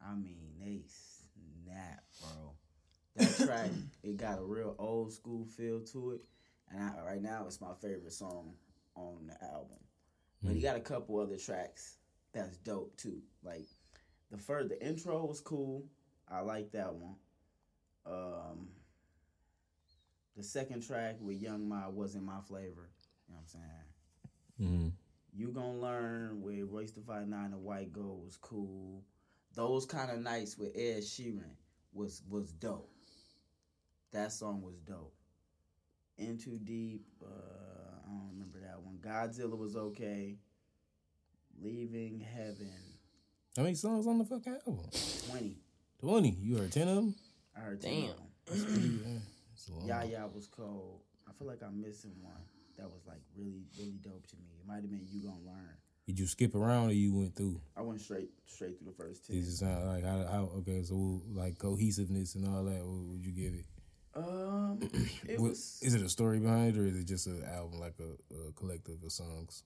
I mean, they snap, bro. That track, it got a real old school feel to it, and I, right now it's my favorite song on the album. But he got a couple other tracks that's dope too. Like the first, the intro was cool. I like that one. Um, the second track with Young M.A wasn't my flavor. You know what I'm saying? Mm-hmm. You Gonna Learn with Royce the Five Nine and White Gold was cool. Those kind of nights with Ed Sheeran was was dope. That song was dope. In Too Deep, uh, I don't remember that one. Godzilla was okay. Leaving Heaven, How many songs on the fucking album? twenty. Twenty. You heard ten of them? I heard Damn. 10 of them. It's a long- Yeah, yeah, was cold. I feel like I'm missing one that was like really, really dope to me. It might have been You Gonna Learn. Did you skip around or you went through? I went straight, straight through the first ten. Does it sound like how, how? Okay, so like cohesiveness and all that. What would you give it? Um, it What- was. Is it a story behind it, or is it just an album like a, a collective of songs?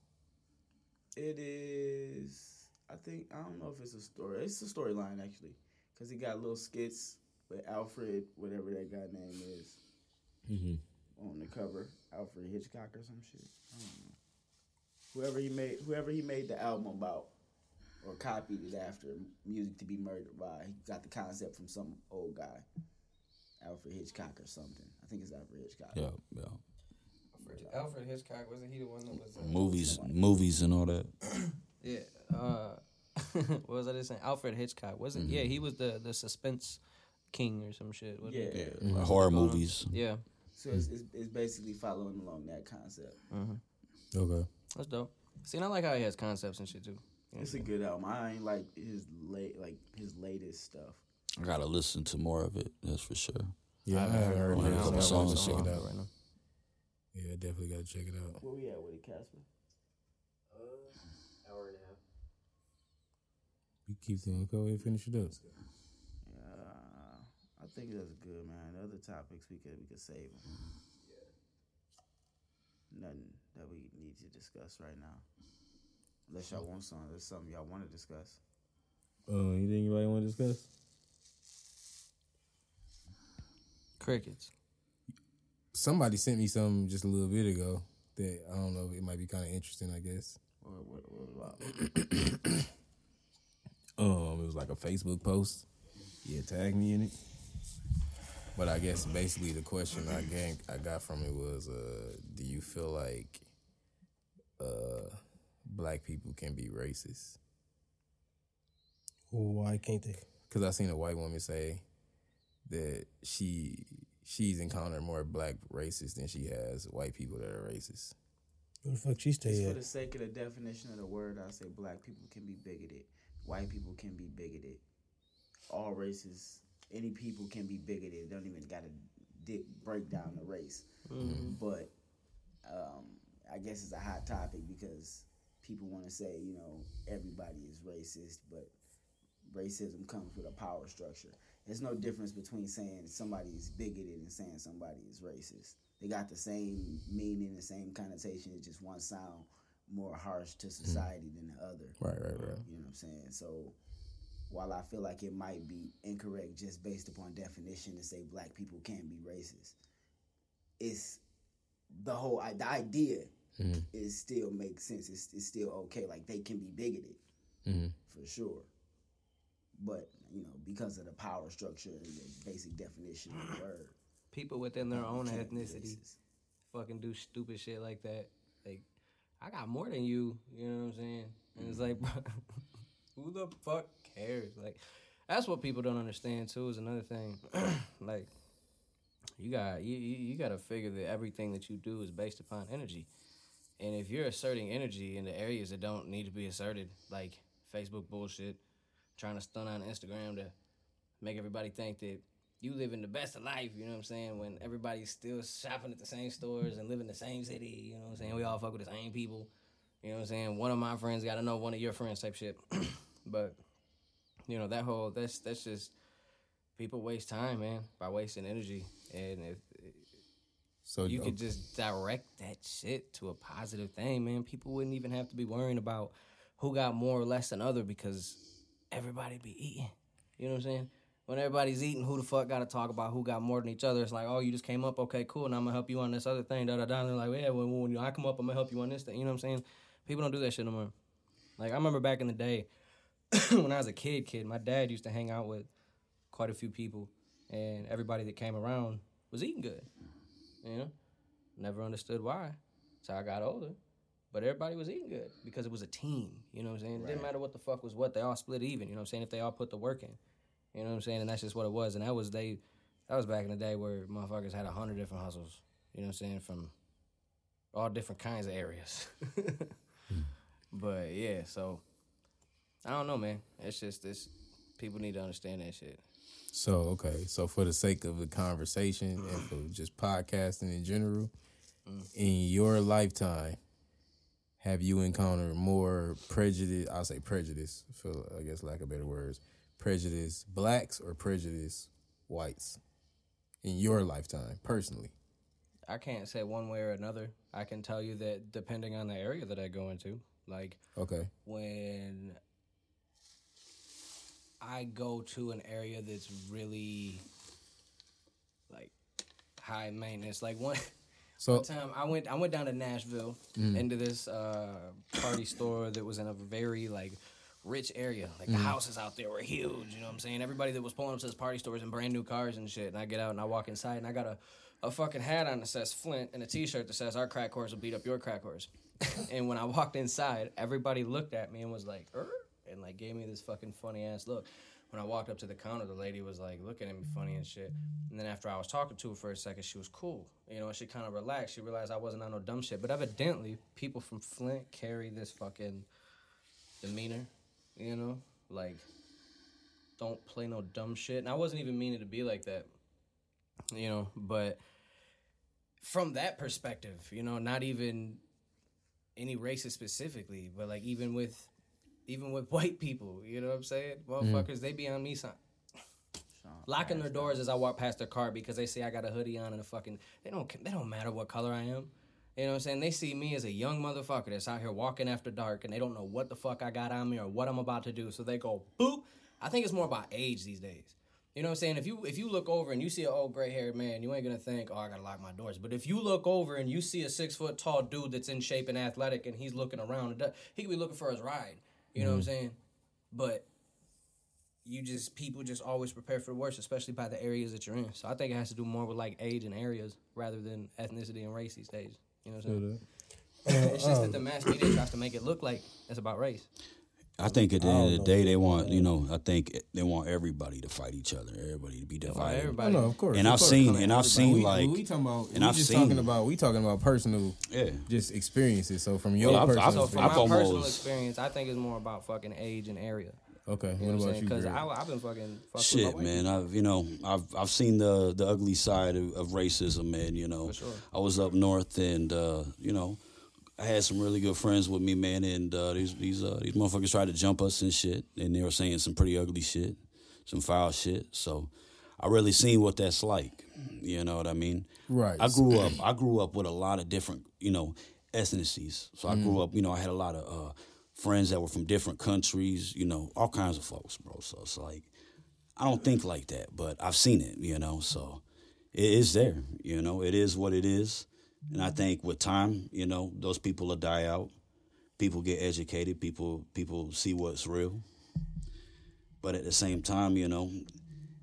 It is. I think I don't know if it's a story. It's a storyline actually, because he got little skits with Alfred, whatever that guy name is, Mm-hmm. on the cover. Alfred Hitchcock or some shit. I don't know. Whoever he made, whoever he made the album about, or copied it after, music to be murdered by. He got the concept from some old guy, Alfred Hitchcock or something. I think it's Alfred Hitchcock. yeah, yeah. Alfred Hitchcock wasn't he the one that was? Uh, Movies, movies, and all that. yeah. Uh, what was I just saying? Alfred Hitchcock wasn't? Yeah, he was the the suspense king or some shit. wasn't he? Yeah. Horror movies. Yeah, So it's, it's, it's basically following along that concept. Mm-hmm. Okay. that's dope. See, and I like how he has concepts and shit too. It's a good album. I ain't like his late like his latest stuff. I gotta listen to more of it. That's for sure. Yeah, I haven't heard heard it. a couple songs wanna check it it out. right now. Yeah, definitely gotta check it out. Where we at with it, Casper? Uh, hour and a half. You keep going. Go ahead, and finish it up. I think that's good, man. The other topics we could we could save them. Yeah. Nothing that we need to discuss right now. Unless y'all want something, there's something y'all want to discuss. Uh, anything anybody want to discuss? Crickets. somebody sent me something just a little bit ago that I don't know. It might be kind of interesting. I guess. What, what, what about? Um, it was like a Facebook post. Yeah, tag me in it. But I guess basically the question I gang I got from it was, uh, do you feel like uh, black people can be racist? Why can't they? Because I seen a white woman say that she she's encountered more black racists than she has white people that are racist. Where the fuck she Just stay for the sake of the definition of the word, I say black people can be bigoted, white people can be bigoted, all races, any people can be bigoted. Don't even got to di- break down the race. But um, I guess it's a hot topic because people want to say, you know, everybody is racist, but racism comes with a power structure. There's no difference between saying somebody is bigoted and saying somebody is racist. They got the same meaning, the same connotation. It's just one sound more harsh to society than the other. Right, right, right. You know what I'm saying? So while I feel like it might be incorrect just based upon definition to say black people can't be racist, it's the whole the idea mm-hmm. is still makes sense. It's, it's still okay. Like they can be bigoted mm-hmm. for sure. But you know, because of the power structure and the basic definition of the word, People within their own can't ethnicity fucking do stupid shit like that. Like, I got more than you. You know what I'm saying? And it's mm-hmm. like, who the fuck cares? Like, that's what people don't understand too. Is another thing. like, you got you you, got to figure that everything that you do is based upon energy. And if you're asserting energy in the areas that don't need to be asserted, like Facebook bullshit, trying to stun on Instagram to make everybody think that you living the best of life, you know what I'm saying? When everybody's still shopping at the same stores and live in the same city, you know what I'm saying? We all fuck with the same people. You know what I'm saying? One of my friends got to know one of your friends type shit. but you know, that whole that's that's just people waste time, man, by wasting energy. And if So you could just direct that shit to a positive thing, man. People wouldn't even have to be worrying about who got more or less than other because everybody be eating. You know what I'm saying? When everybody's eating, who the fuck got to talk about who got more than each other? It's like, oh, you just came up, okay, cool, and I'm gonna help you on this other thing, da da da. And they're like, yeah, when, when I come up, I'm gonna help you on this thing. You know what I'm saying? People don't do that shit no more. Like I remember back in the day when I was a kid, kid, my dad used to hang out with quite a few people, and everybody that came around was eating good. You know, never understood why. So I got older, but everybody was eating good because it was a team. You know what I'm saying? It didn't matter what the fuck was what. They all split even. You know what I'm saying? If they all put the work in, you know what I'm saying? And that's just what it was. And that was they. That was back in the day where motherfuckers had a hundred different hustles. You know what I'm saying? From all different kinds of areas. Hmm. But yeah, so I don't know, man. It's just this. People need to understand that shit. So okay, so for the sake of the conversation and for just podcasting in general, mm. in your lifetime, have you encountered more prejudice? I'll say prejudice, for I guess lack of better words, prejudice blacks or prejudice whites in your lifetime personally. I can't say one way or another. I can tell you that depending on the area that I go into, like Okay, when I go to an area that's really like high maintenance, like one. so One time I went I went down to Nashville into this uh, party store that was in a very like rich area. Like the houses out there were huge, you know what I'm saying? Everybody that was pulling up to this party store was in brand new cars and shit. And I get out and I walk inside and I got a, a fucking hat on that says Flint and a t shirt that says our crack horse will beat up your crack horse. and when I walked inside, everybody looked at me and was like, er? And like gave me this fucking funny ass look. When I walked up to the counter, the lady was like looking at me funny and shit. And then after I was talking to her for a second, she was cool. You know, she kind of relaxed. She realized I wasn't on no dumb shit. But evidently, people from Flint carry this fucking demeanor, you know? Like, don't play no dumb shit. And I wasn't even meaning to be like that, you know? But from that perspective, you know, not even any racist specifically, but like even with even with white people, you know what I'm saying? Mm. Motherfuckers, they be on me some locking their doors as I walk past their car because they see I got a hoodie on and a fucking they don't they don't matter what color I am. You know what I'm saying? They see me as a young motherfucker that's out here walking after dark and they don't know what the fuck I got on me or what I'm about to do. So they go boop. I think it's more about age these days. You know what I'm saying? If you if you look over and you see an old gray haired man, you ain't gonna think, oh, I gotta lock my doors. But if you look over and you see a six foot tall dude that's in shape and athletic and he's looking around, he could be looking for his ride. You know what I'm mm-hmm. saying? But you just people just always prepare for the worst, especially by the areas that you're in. So I think it has to do more with like age and areas rather than ethnicity and race these days. You know what I'm saying? it's just that um, the mass media tries to make it look like it's about race. I think at the end of the day, they want you know. I think they want everybody to fight each other, everybody to be divided. Oh, everybody. no, of course. And of I've course. seen, and I've seen we, like, we talking about, and we I've just seen- talking about, we talking about personal, yeah, just experiences. So from your Well, I've- personal, I've- So from I've personal almost- experience, I think it's more about fucking age and area. okay, You what know what I'm about you? Because I've been fucking fucked shit, with my man. I've you know, I've I've seen the the ugly side of, of racism, man. You know, For sure. I was up north, and uh, you know, I had some really good friends with me, man. And uh, these these uh, these motherfuckers tried to jump us and shit, and they were saying some pretty ugly shit, some foul shit. So I really seen what that's like. You know what I mean? Right. I grew up. I grew up with a lot of different, you know, ethnicities. So I Mm. grew up. You know, I had a lot of uh, friends that were from different countries. You know, all kinds of folks, bro. So it's like I don't think like that, but I've seen it. You know, so it is there. You know, it is what it is. And I think with time, you know, those people will die out. People get educated. People people see what's real. But at the same time, you know,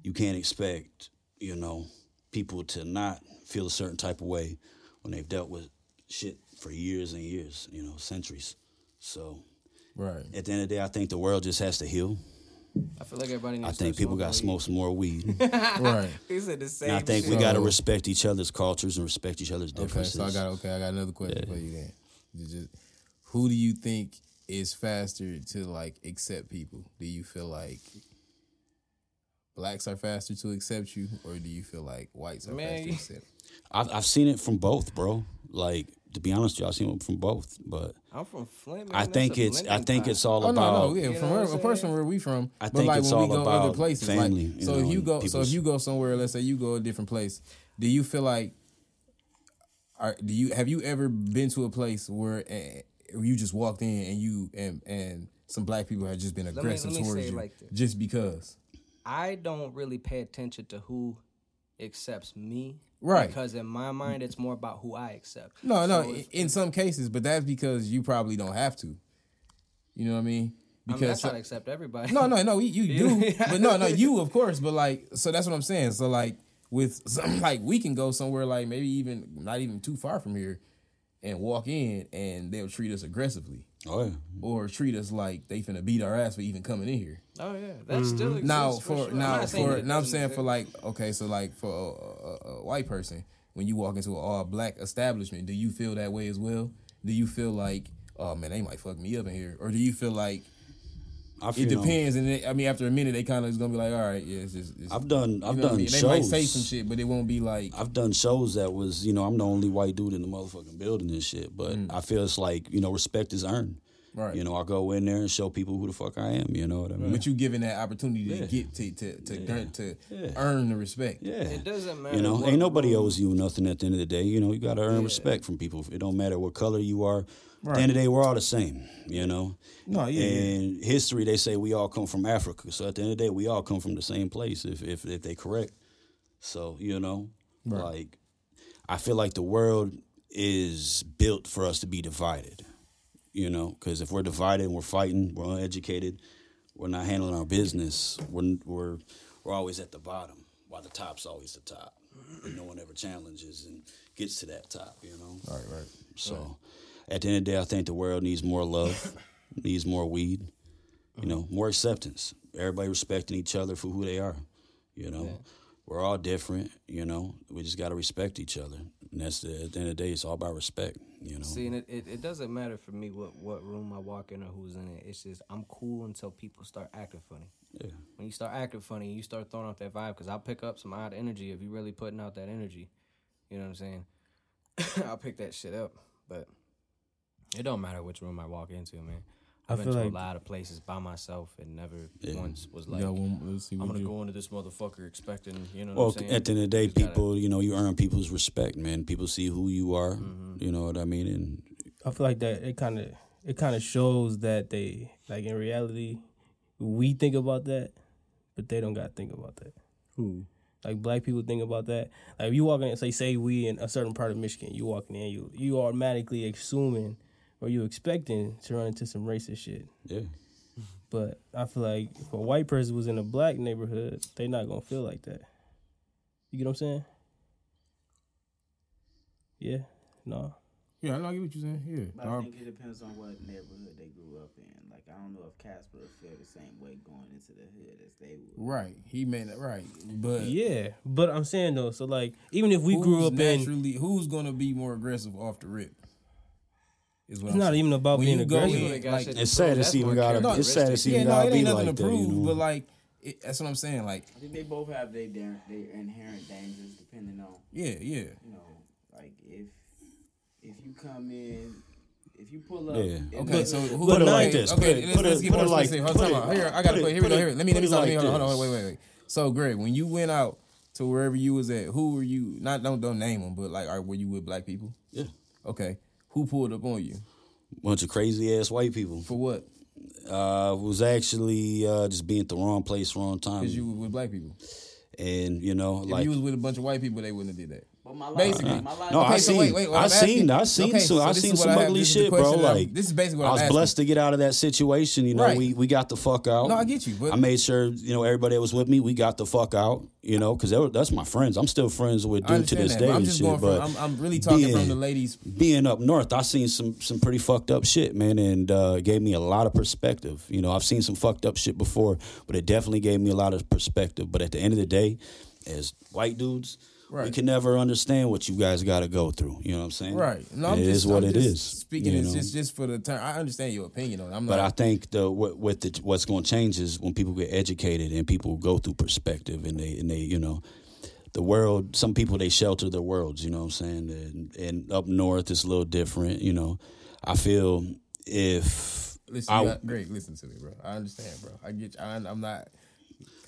you can't expect, you know, people to not feel a certain type of way when they've dealt with shit for years and years, you know, centuries. So right. at the end of the day, I think the world just has to heal. I feel like everybody needs I think start people got to smoke some more weed. right. weed. He said the same and I think shit. we got to respect each other's cultures and respect each other's Okay, differences. so I got okay. I got another question for you then. Just- who do you think is faster to like accept people? Do you feel like blacks are faster to accept you, or do you feel like whites are Man, faster to accept? I've, I've seen it from both, bro. Like to be honest, with you, I've seen it from both. But I'm from Flint. Man. I think it's I think pot. it's all Oh about. no, no, yeah. You From know where, what I'm of course, from where we from. I but think like it's when we all go about other places, family, like so know, if you go, so if you go somewhere, let's say you go a different place, do you feel like, are, do you have you ever been to a place where uh, you just walked in and you and and some black people had just been aggressive let me towards say it you like just because? I don't really pay attention to who accepts me. Right. Because in my mind, it's more about who I accept. No, no. So i- if- in some cases, but that's because you probably don't have to. You know what I mean? I mean, Because that's how to accept everybody. No, no, no. You, you do, but no, no. You of course, but like, so that's what I'm saying. So like, with some, like, we can go somewhere like maybe even not even too far from here, and walk in, and they'll treat us aggressively, Oh yeah. or treat us like they finna beat our ass for even coming in here. Oh yeah, that still mm-hmm. exists. Now for, for, sure. I'm now for now I'm saying for like okay, so like for a, a, a white person, when you walk into an all black establishment, do you feel that way as well? Do you feel like, oh man, they might fuck me up in here, or do you feel like I it feel, depends? And they, I mean, after a minute, they kind of is gonna be like, all right, yeah, it's just. It's, I've done you I've know what I done mean? shows. They might say some shit, but it won't be like. I've done shows that was, you know, I'm the only white dude in the motherfucking building and shit. But I feel it's like, you know, respect is earned. Mm. Right. You know, I go in there and show people who the fuck I am. You know what I mean? But you given that opportunity Yeah. to get to to to, earn, to Yeah. earn the respect. yeah. it doesn't matter. You know, ain't nobody owes you nothing at the end of the day. You know, you got to earn respect from people. It don't matter what color you are. At the end of the day, we're all the same. You know. No, yeah, yeah. And history, they say we all come from Africa. So at the end of the day, we all come from the same place. If if if they correct. So you know, like, I feel like the world is built for us to be divided. You know, because if we're divided and we're fighting, we're uneducated, we're not handling our business. We're we're we're always at the bottom, while the top's always the top. And no one ever challenges and gets to that top. You know. Right, right. So, at the end of the day, I think the world needs more love, needs more weed, you know, more acceptance. Everybody respecting each other for who they are. You know, we're all different. You know, we just got to respect each other. And that's the, at the end of the day, it's all about respect. You know, See, and it, it, it doesn't matter for me what, what room I walk in or who's in it. It's just I'm cool until people start acting funny. Yeah. When you start acting funny, you start throwing off that vibe because I'll pick up some odd energy if you're really putting out that energy. You know what I'm saying? I'll pick that shit up, but it don't matter which room I walk into, man. I I've been feel to like- a lot of places by myself and never Yeah. once was like, yeah, well, let's see I'm gonna you. go into this motherfucker expecting, you know Well, what I'm at the end of the day, Just gotta- people, you know, you earn people's respect, man. People see who you are. Mm-hmm. You know what I mean? And I feel like that it kind of it kind of shows that they like in reality we think about that, but they don't got to think about that. Who? Like black people think about that. Like if you walk in, say say we in a certain part of Michigan, you walking in, you you automatically assuming or you expecting to run into some racist shit. Yeah. But I feel like if a white person was in a black neighborhood, they not gonna feel like that. You get what I'm saying? Yeah. No. Yeah, I know I get what you're saying. Yeah. But I think it depends on what neighborhood they grew up in. Like I don't know if Casper would feel the same way going into the hood as they would. right. He made it right. But Yeah. But I'm saying though, so like even if we grew who's up in naturally who's gonna be more aggressive off the rip? Is what It's I'm not saying. even about When being you go aggressive. in, like, It's sad prove. it's That's even gotta- it's sad it's yeah, even no, gotta it be ain't nothing like to that, prove. you know? But like, it, that's what I'm saying. Like, I think they both have their their inherent dangers depending on yeah, yeah. you know, like if if you come in, if you pull up. Yeah. Okay, so who, Put it okay, like this, Okay, put let's, put let's it- get put it like- specific. Hold put on, it- hold on. Here, I gotta it- put. Here we put go. it- Here, let me let me it stop. like Hold on, hold on, wait, wait, wait. So, Greg, when you went out to wherever you was at, who were you? Not don't don't name them, but like, are, were you with black people? Yeah. Okay, who pulled up on you Bunch of crazy ass white people. for what? Uh, was actually uh, just being at the wrong place, wrong time, Because you was with black people. and you know, If like you was with a bunch of white people, they wouldn't have did that. But my life, Basically. my life, No, Okay, I so seen, wait, wait, I I'm seen, I seen okay, some, so I seen what some ugly this is the shit, bro. question Like this is basically what I I'm was asking. blessed to get out of that situation. You know, Right. we we got the fuck out. No, I get you, but- I made sure you know everybody that was with me, we got the fuck out. You know, because that's my friends. I'm still friends with I dude to this that, day but I'm just shit. going but from. I'm, I'm really talking being- from the ladies. being up north, I seen some some pretty fucked up shit, man, and uh, gave me a lot of perspective. You know, I've seen some fucked up shit before, but it definitely gave me a lot of perspective. But at the end of the day, as white dudes, we can never understand what you guys got to go through. You know what I'm saying? Right. No, It just, is what I'm it is. Speaking is just just for the time. I understand your opinion on it. I'm But not. I think the with, with the, what's going to change is when people get educated and people go through perspective and they and they you know the world. Some people they shelter their worlds. You know what I'm saying? And, and up north it's a little different. You know, I feel if listen, I Greg, listen to me, bro. I understand, bro. I get. You. I, I'm not.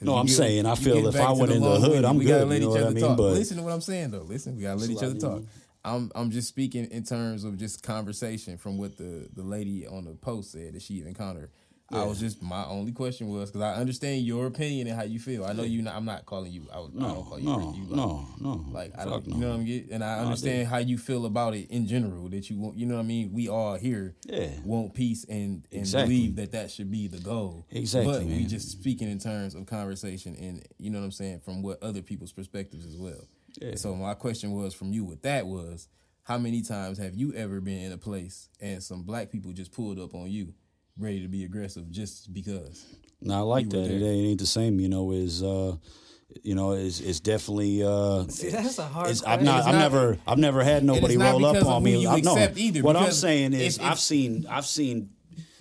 No, I'm get- saying, I feel if I went in the hood. I'm we gotta good, let you each know what other I mean? talk. But- listen to what I'm saying, though. Listen, we gotta let each other talk. I'm I'm just speaking in terms of just conversation from what the the lady on the post said that she encountered. I was just my only question was because I understand your opinion and how you feel. I know you. Not, I'm not calling you. I, was, I don't call you. no, you like, no, no, Like I don't, no. you know what I'm getting, and I No, I understand how you feel about it in general. That you want, you know what I mean. We all here, Yeah. want peace and and Exactly. believe that that should be the goal. Exactly, but we just speaking in terms of conversation and you know what I'm saying from what other people's perspectives as well. Yeah. So my question was from you What that was how many times have you ever been in a place and some black people just pulled up on you, ready to be aggressive just because? No, I like that. It ain't the same, you know. Is uh, you know, it's it's definitely. Uh, See, that's a hard. it's, I've not, It's I've not- never, I've never had nobody roll up on me. you I, no, accept either, what I'm saying is, if- if- I've seen, I've seen,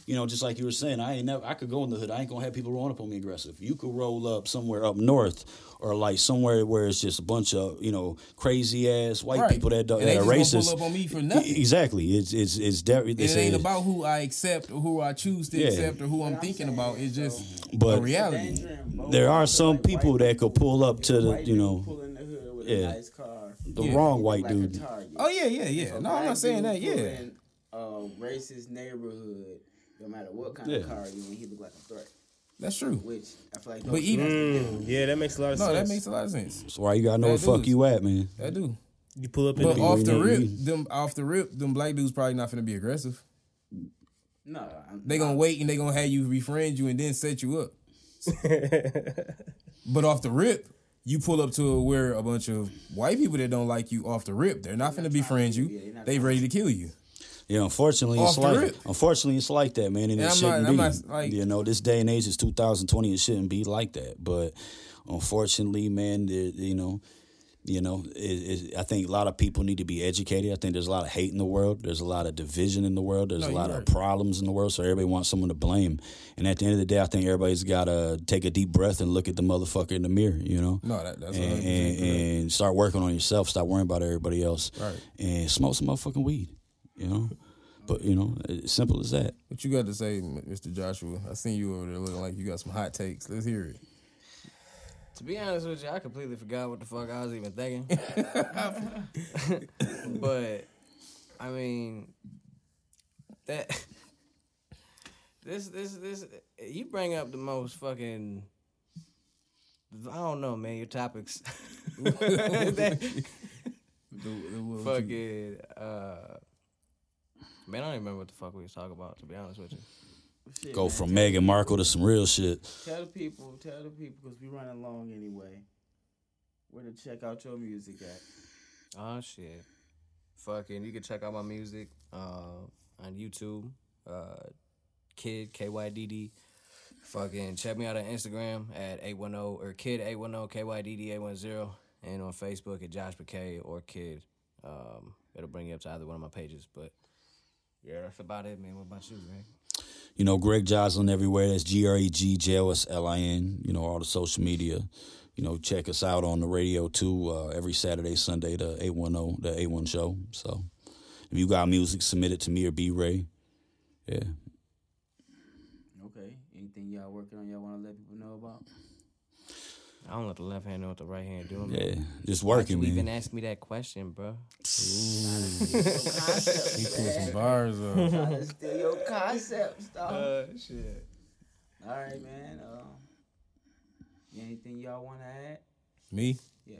you know, just like you were saying, I ain't never, I could go in the hood. I ain't gonna have people rolling up on me aggressive. You could roll up somewhere up north, or like somewhere where it's just a bunch of, you know, crazy ass white Right. people that, do- And they that are racist. pull up on me for nothing. Exactly. It's it's it's. De- It it's ain't a- about who I accept or who I choose to Yeah. accept or who I'm thinking about. It's just But- a reality. There are some people that could pull up to the, you know, pull in the hood with yeah. a nice car. the Yeah. wrong white like dude. Oh yeah, yeah, yeah. So No, I'm not saying that. Yeah. in A racist neighborhood, no matter what kind Yeah. of car you in, he look like a threat. That's true. Which I feel like. But even- Mm, yeah, that makes a lot of No, sense. that makes a lot of sense. That's why you gotta know That where the fuck you at, man. I do. you pull up in But the off the rip, you- them off the rip, them black dudes probably not gonna be aggressive. no, I'm, They gonna wait and they gonna have you befriend you and then set you up. but off the rip, you pull up to where a bunch of white people that don't like you off the rip, they're not gonna befriend yeah, you. they're They ready to kill you. Yeah, unfortunately, Off it's like rip. unfortunately it's like that, man, and, And it I'm shouldn't not- be. not, like- you know, this day and age is 2020. It shouldn't be like that, but unfortunately, man, you know, you know, it, it, I think a lot of people need to be educated. I think there's a lot of hate in the world. There's a lot of division in the world. There's No, a lot right. of problems in the world. So everybody wants someone to blame. And at the end of the day, I think everybody's got to take a deep breath and look at the motherfucker in the mirror. You know. No, that, that's and, 100% and, and start working on yourself. Stop worrying about everybody else. Right. And smoke some motherfucking weed. You know. But you know, it's simple as that. What you got to say, Mr. Joshua? I seen you over there looking like you got some hot takes. Let's hear it. To be honest with you, I completely forgot what the fuck I was even thinking. but I mean that this this this you bring up the most fucking I don't know, man. Your topics. The- the- what you- Fucking. Uh, man, I don't even remember what the fuck we was talking about. To be honest with you. Shit, Go man, from tell- Meghan Markle to some real shit. Tell the people, tell the people, because we running long anyway. Where to check out your music at? Oh shit. Fucking you can check out my music uh on YouTube. Uh Kid K Y D D. Fucking check me out on Instagram at 810 or Kid 810 KYDD 810 and on Facebook at Josh McKay or Kid. Um it'll bring you up to either one of my pages. But yeah, that's about it, man. What about you, man? You know, Greg Joslin everywhere. That's G R E G J O S L I N. You know, all the social media. You know, check us out on the radio too. Uh, every Saturday, Sunday, the eight one zero, the eight one show. So, if you got music, submit it to me or B Ray. Yeah. Okay. Anything y'all working on y'all want to let people know about? I don't let the left hand know what the right hand doing. Yeah. Just Why'd working, you even man. ask me that question, bro? He put some bars up. Trying to steal your concepts, dog. Uh, shit. All right, man. Um, anything y'all want to add? Me? Yeah.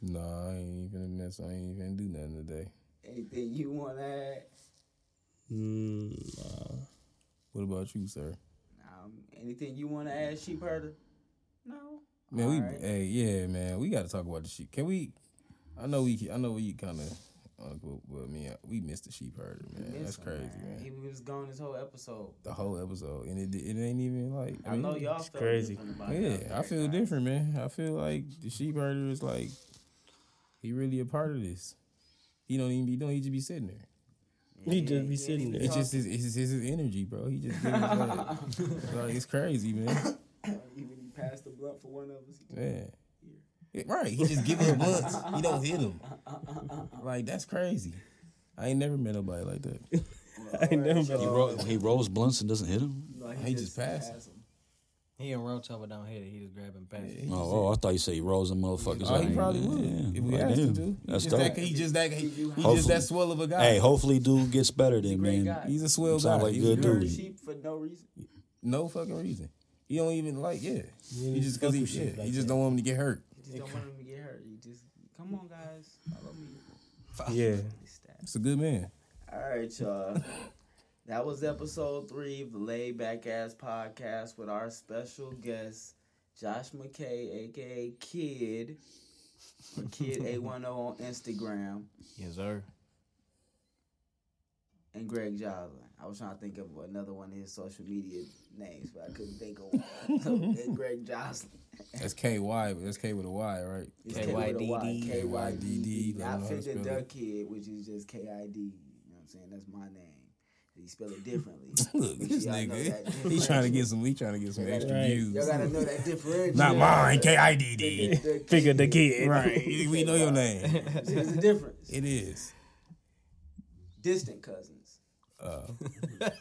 Nah, I ain't even mess. I ain't even do nothing today. Anything you want to add? Mm, nah. What about you, sir? Um, anything you want to add, sheep herder? No. Man, we Alright. hey yeah, man. We got to talk about the sheep. Can we? I know we. I know we kind of. Uh, but, but man, we missed the sheep herder, man. That's missed him, crazy, man. He was gone this whole episode. The whole episode, and it it ain't even like. I know y'all It's crazy. different about that. Yeah, I feel different, man. I feel like the sheep herder is like he really a part of this. He don't even be doing. He just be sitting there. He just be sitting there. It's just his, it's his, his energy, bro. He just his like, like, it's crazy, man. Even he passed the blunt for one of us. Yeah. Yeah, Right, he just give his blunts. He don't hit him. Like that's crazy. I ain't never met nobody like that. I ain't never been He, ro- he rolls blunts and doesn't hit him. No, He just passed. passed him. He in road but don't hit it. He just grab and pass. Oh, oh, I thought you said he rolls them motherfuckers. Oh, out. he probably would Yeah, if we like, asked him to. That's just, dope. that, he just that he, he just that swell of a guy. Hey, hopefully, dude gets better then, great man. guy. he's a swell Sound guy. like He's good a dude. good- Sheep for no reason. No fucking reason. He don't even like yeah. He just because he shit yeah, like he just that. don't want him to get hurt. You just don't want him to get hurt. You just come on, guys, follow me. Yeah. This. It's a good man. All right, y'all. that was episode three of the Laid Back Ass Podcast with our special guest, Josh McKay, aka Kid, or Kid 810 on Instagram, Yes, sir. and Greg Joslin. I was trying to think of another one of his social media names, but I couldn't think of one. Greg Joslin. That's K Y, that's K with a Y, right? It's K with a Y, KYDD. K-Y-D-D. Don't Not know how to Fit the spell it. Duck Kid, which is just K-I-D. You know what I'm saying? That's my name. He spell it differently. Look, this nigga, that he trying to get some. He trying to get some extra Right. views. Y'all gotta know that differential. Not mine, K I D D. Figure the kid. Right, we know your name. There's a difference. It is. Distant cousins. Uh,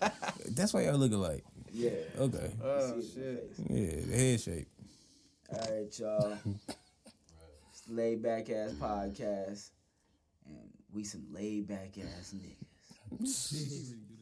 that's why y'all look alike. Yeah. Okay. Oh, shit. Yeah, the head shape. All right, y'all. It's the laid back ass podcast. And we some laid back ass niggas.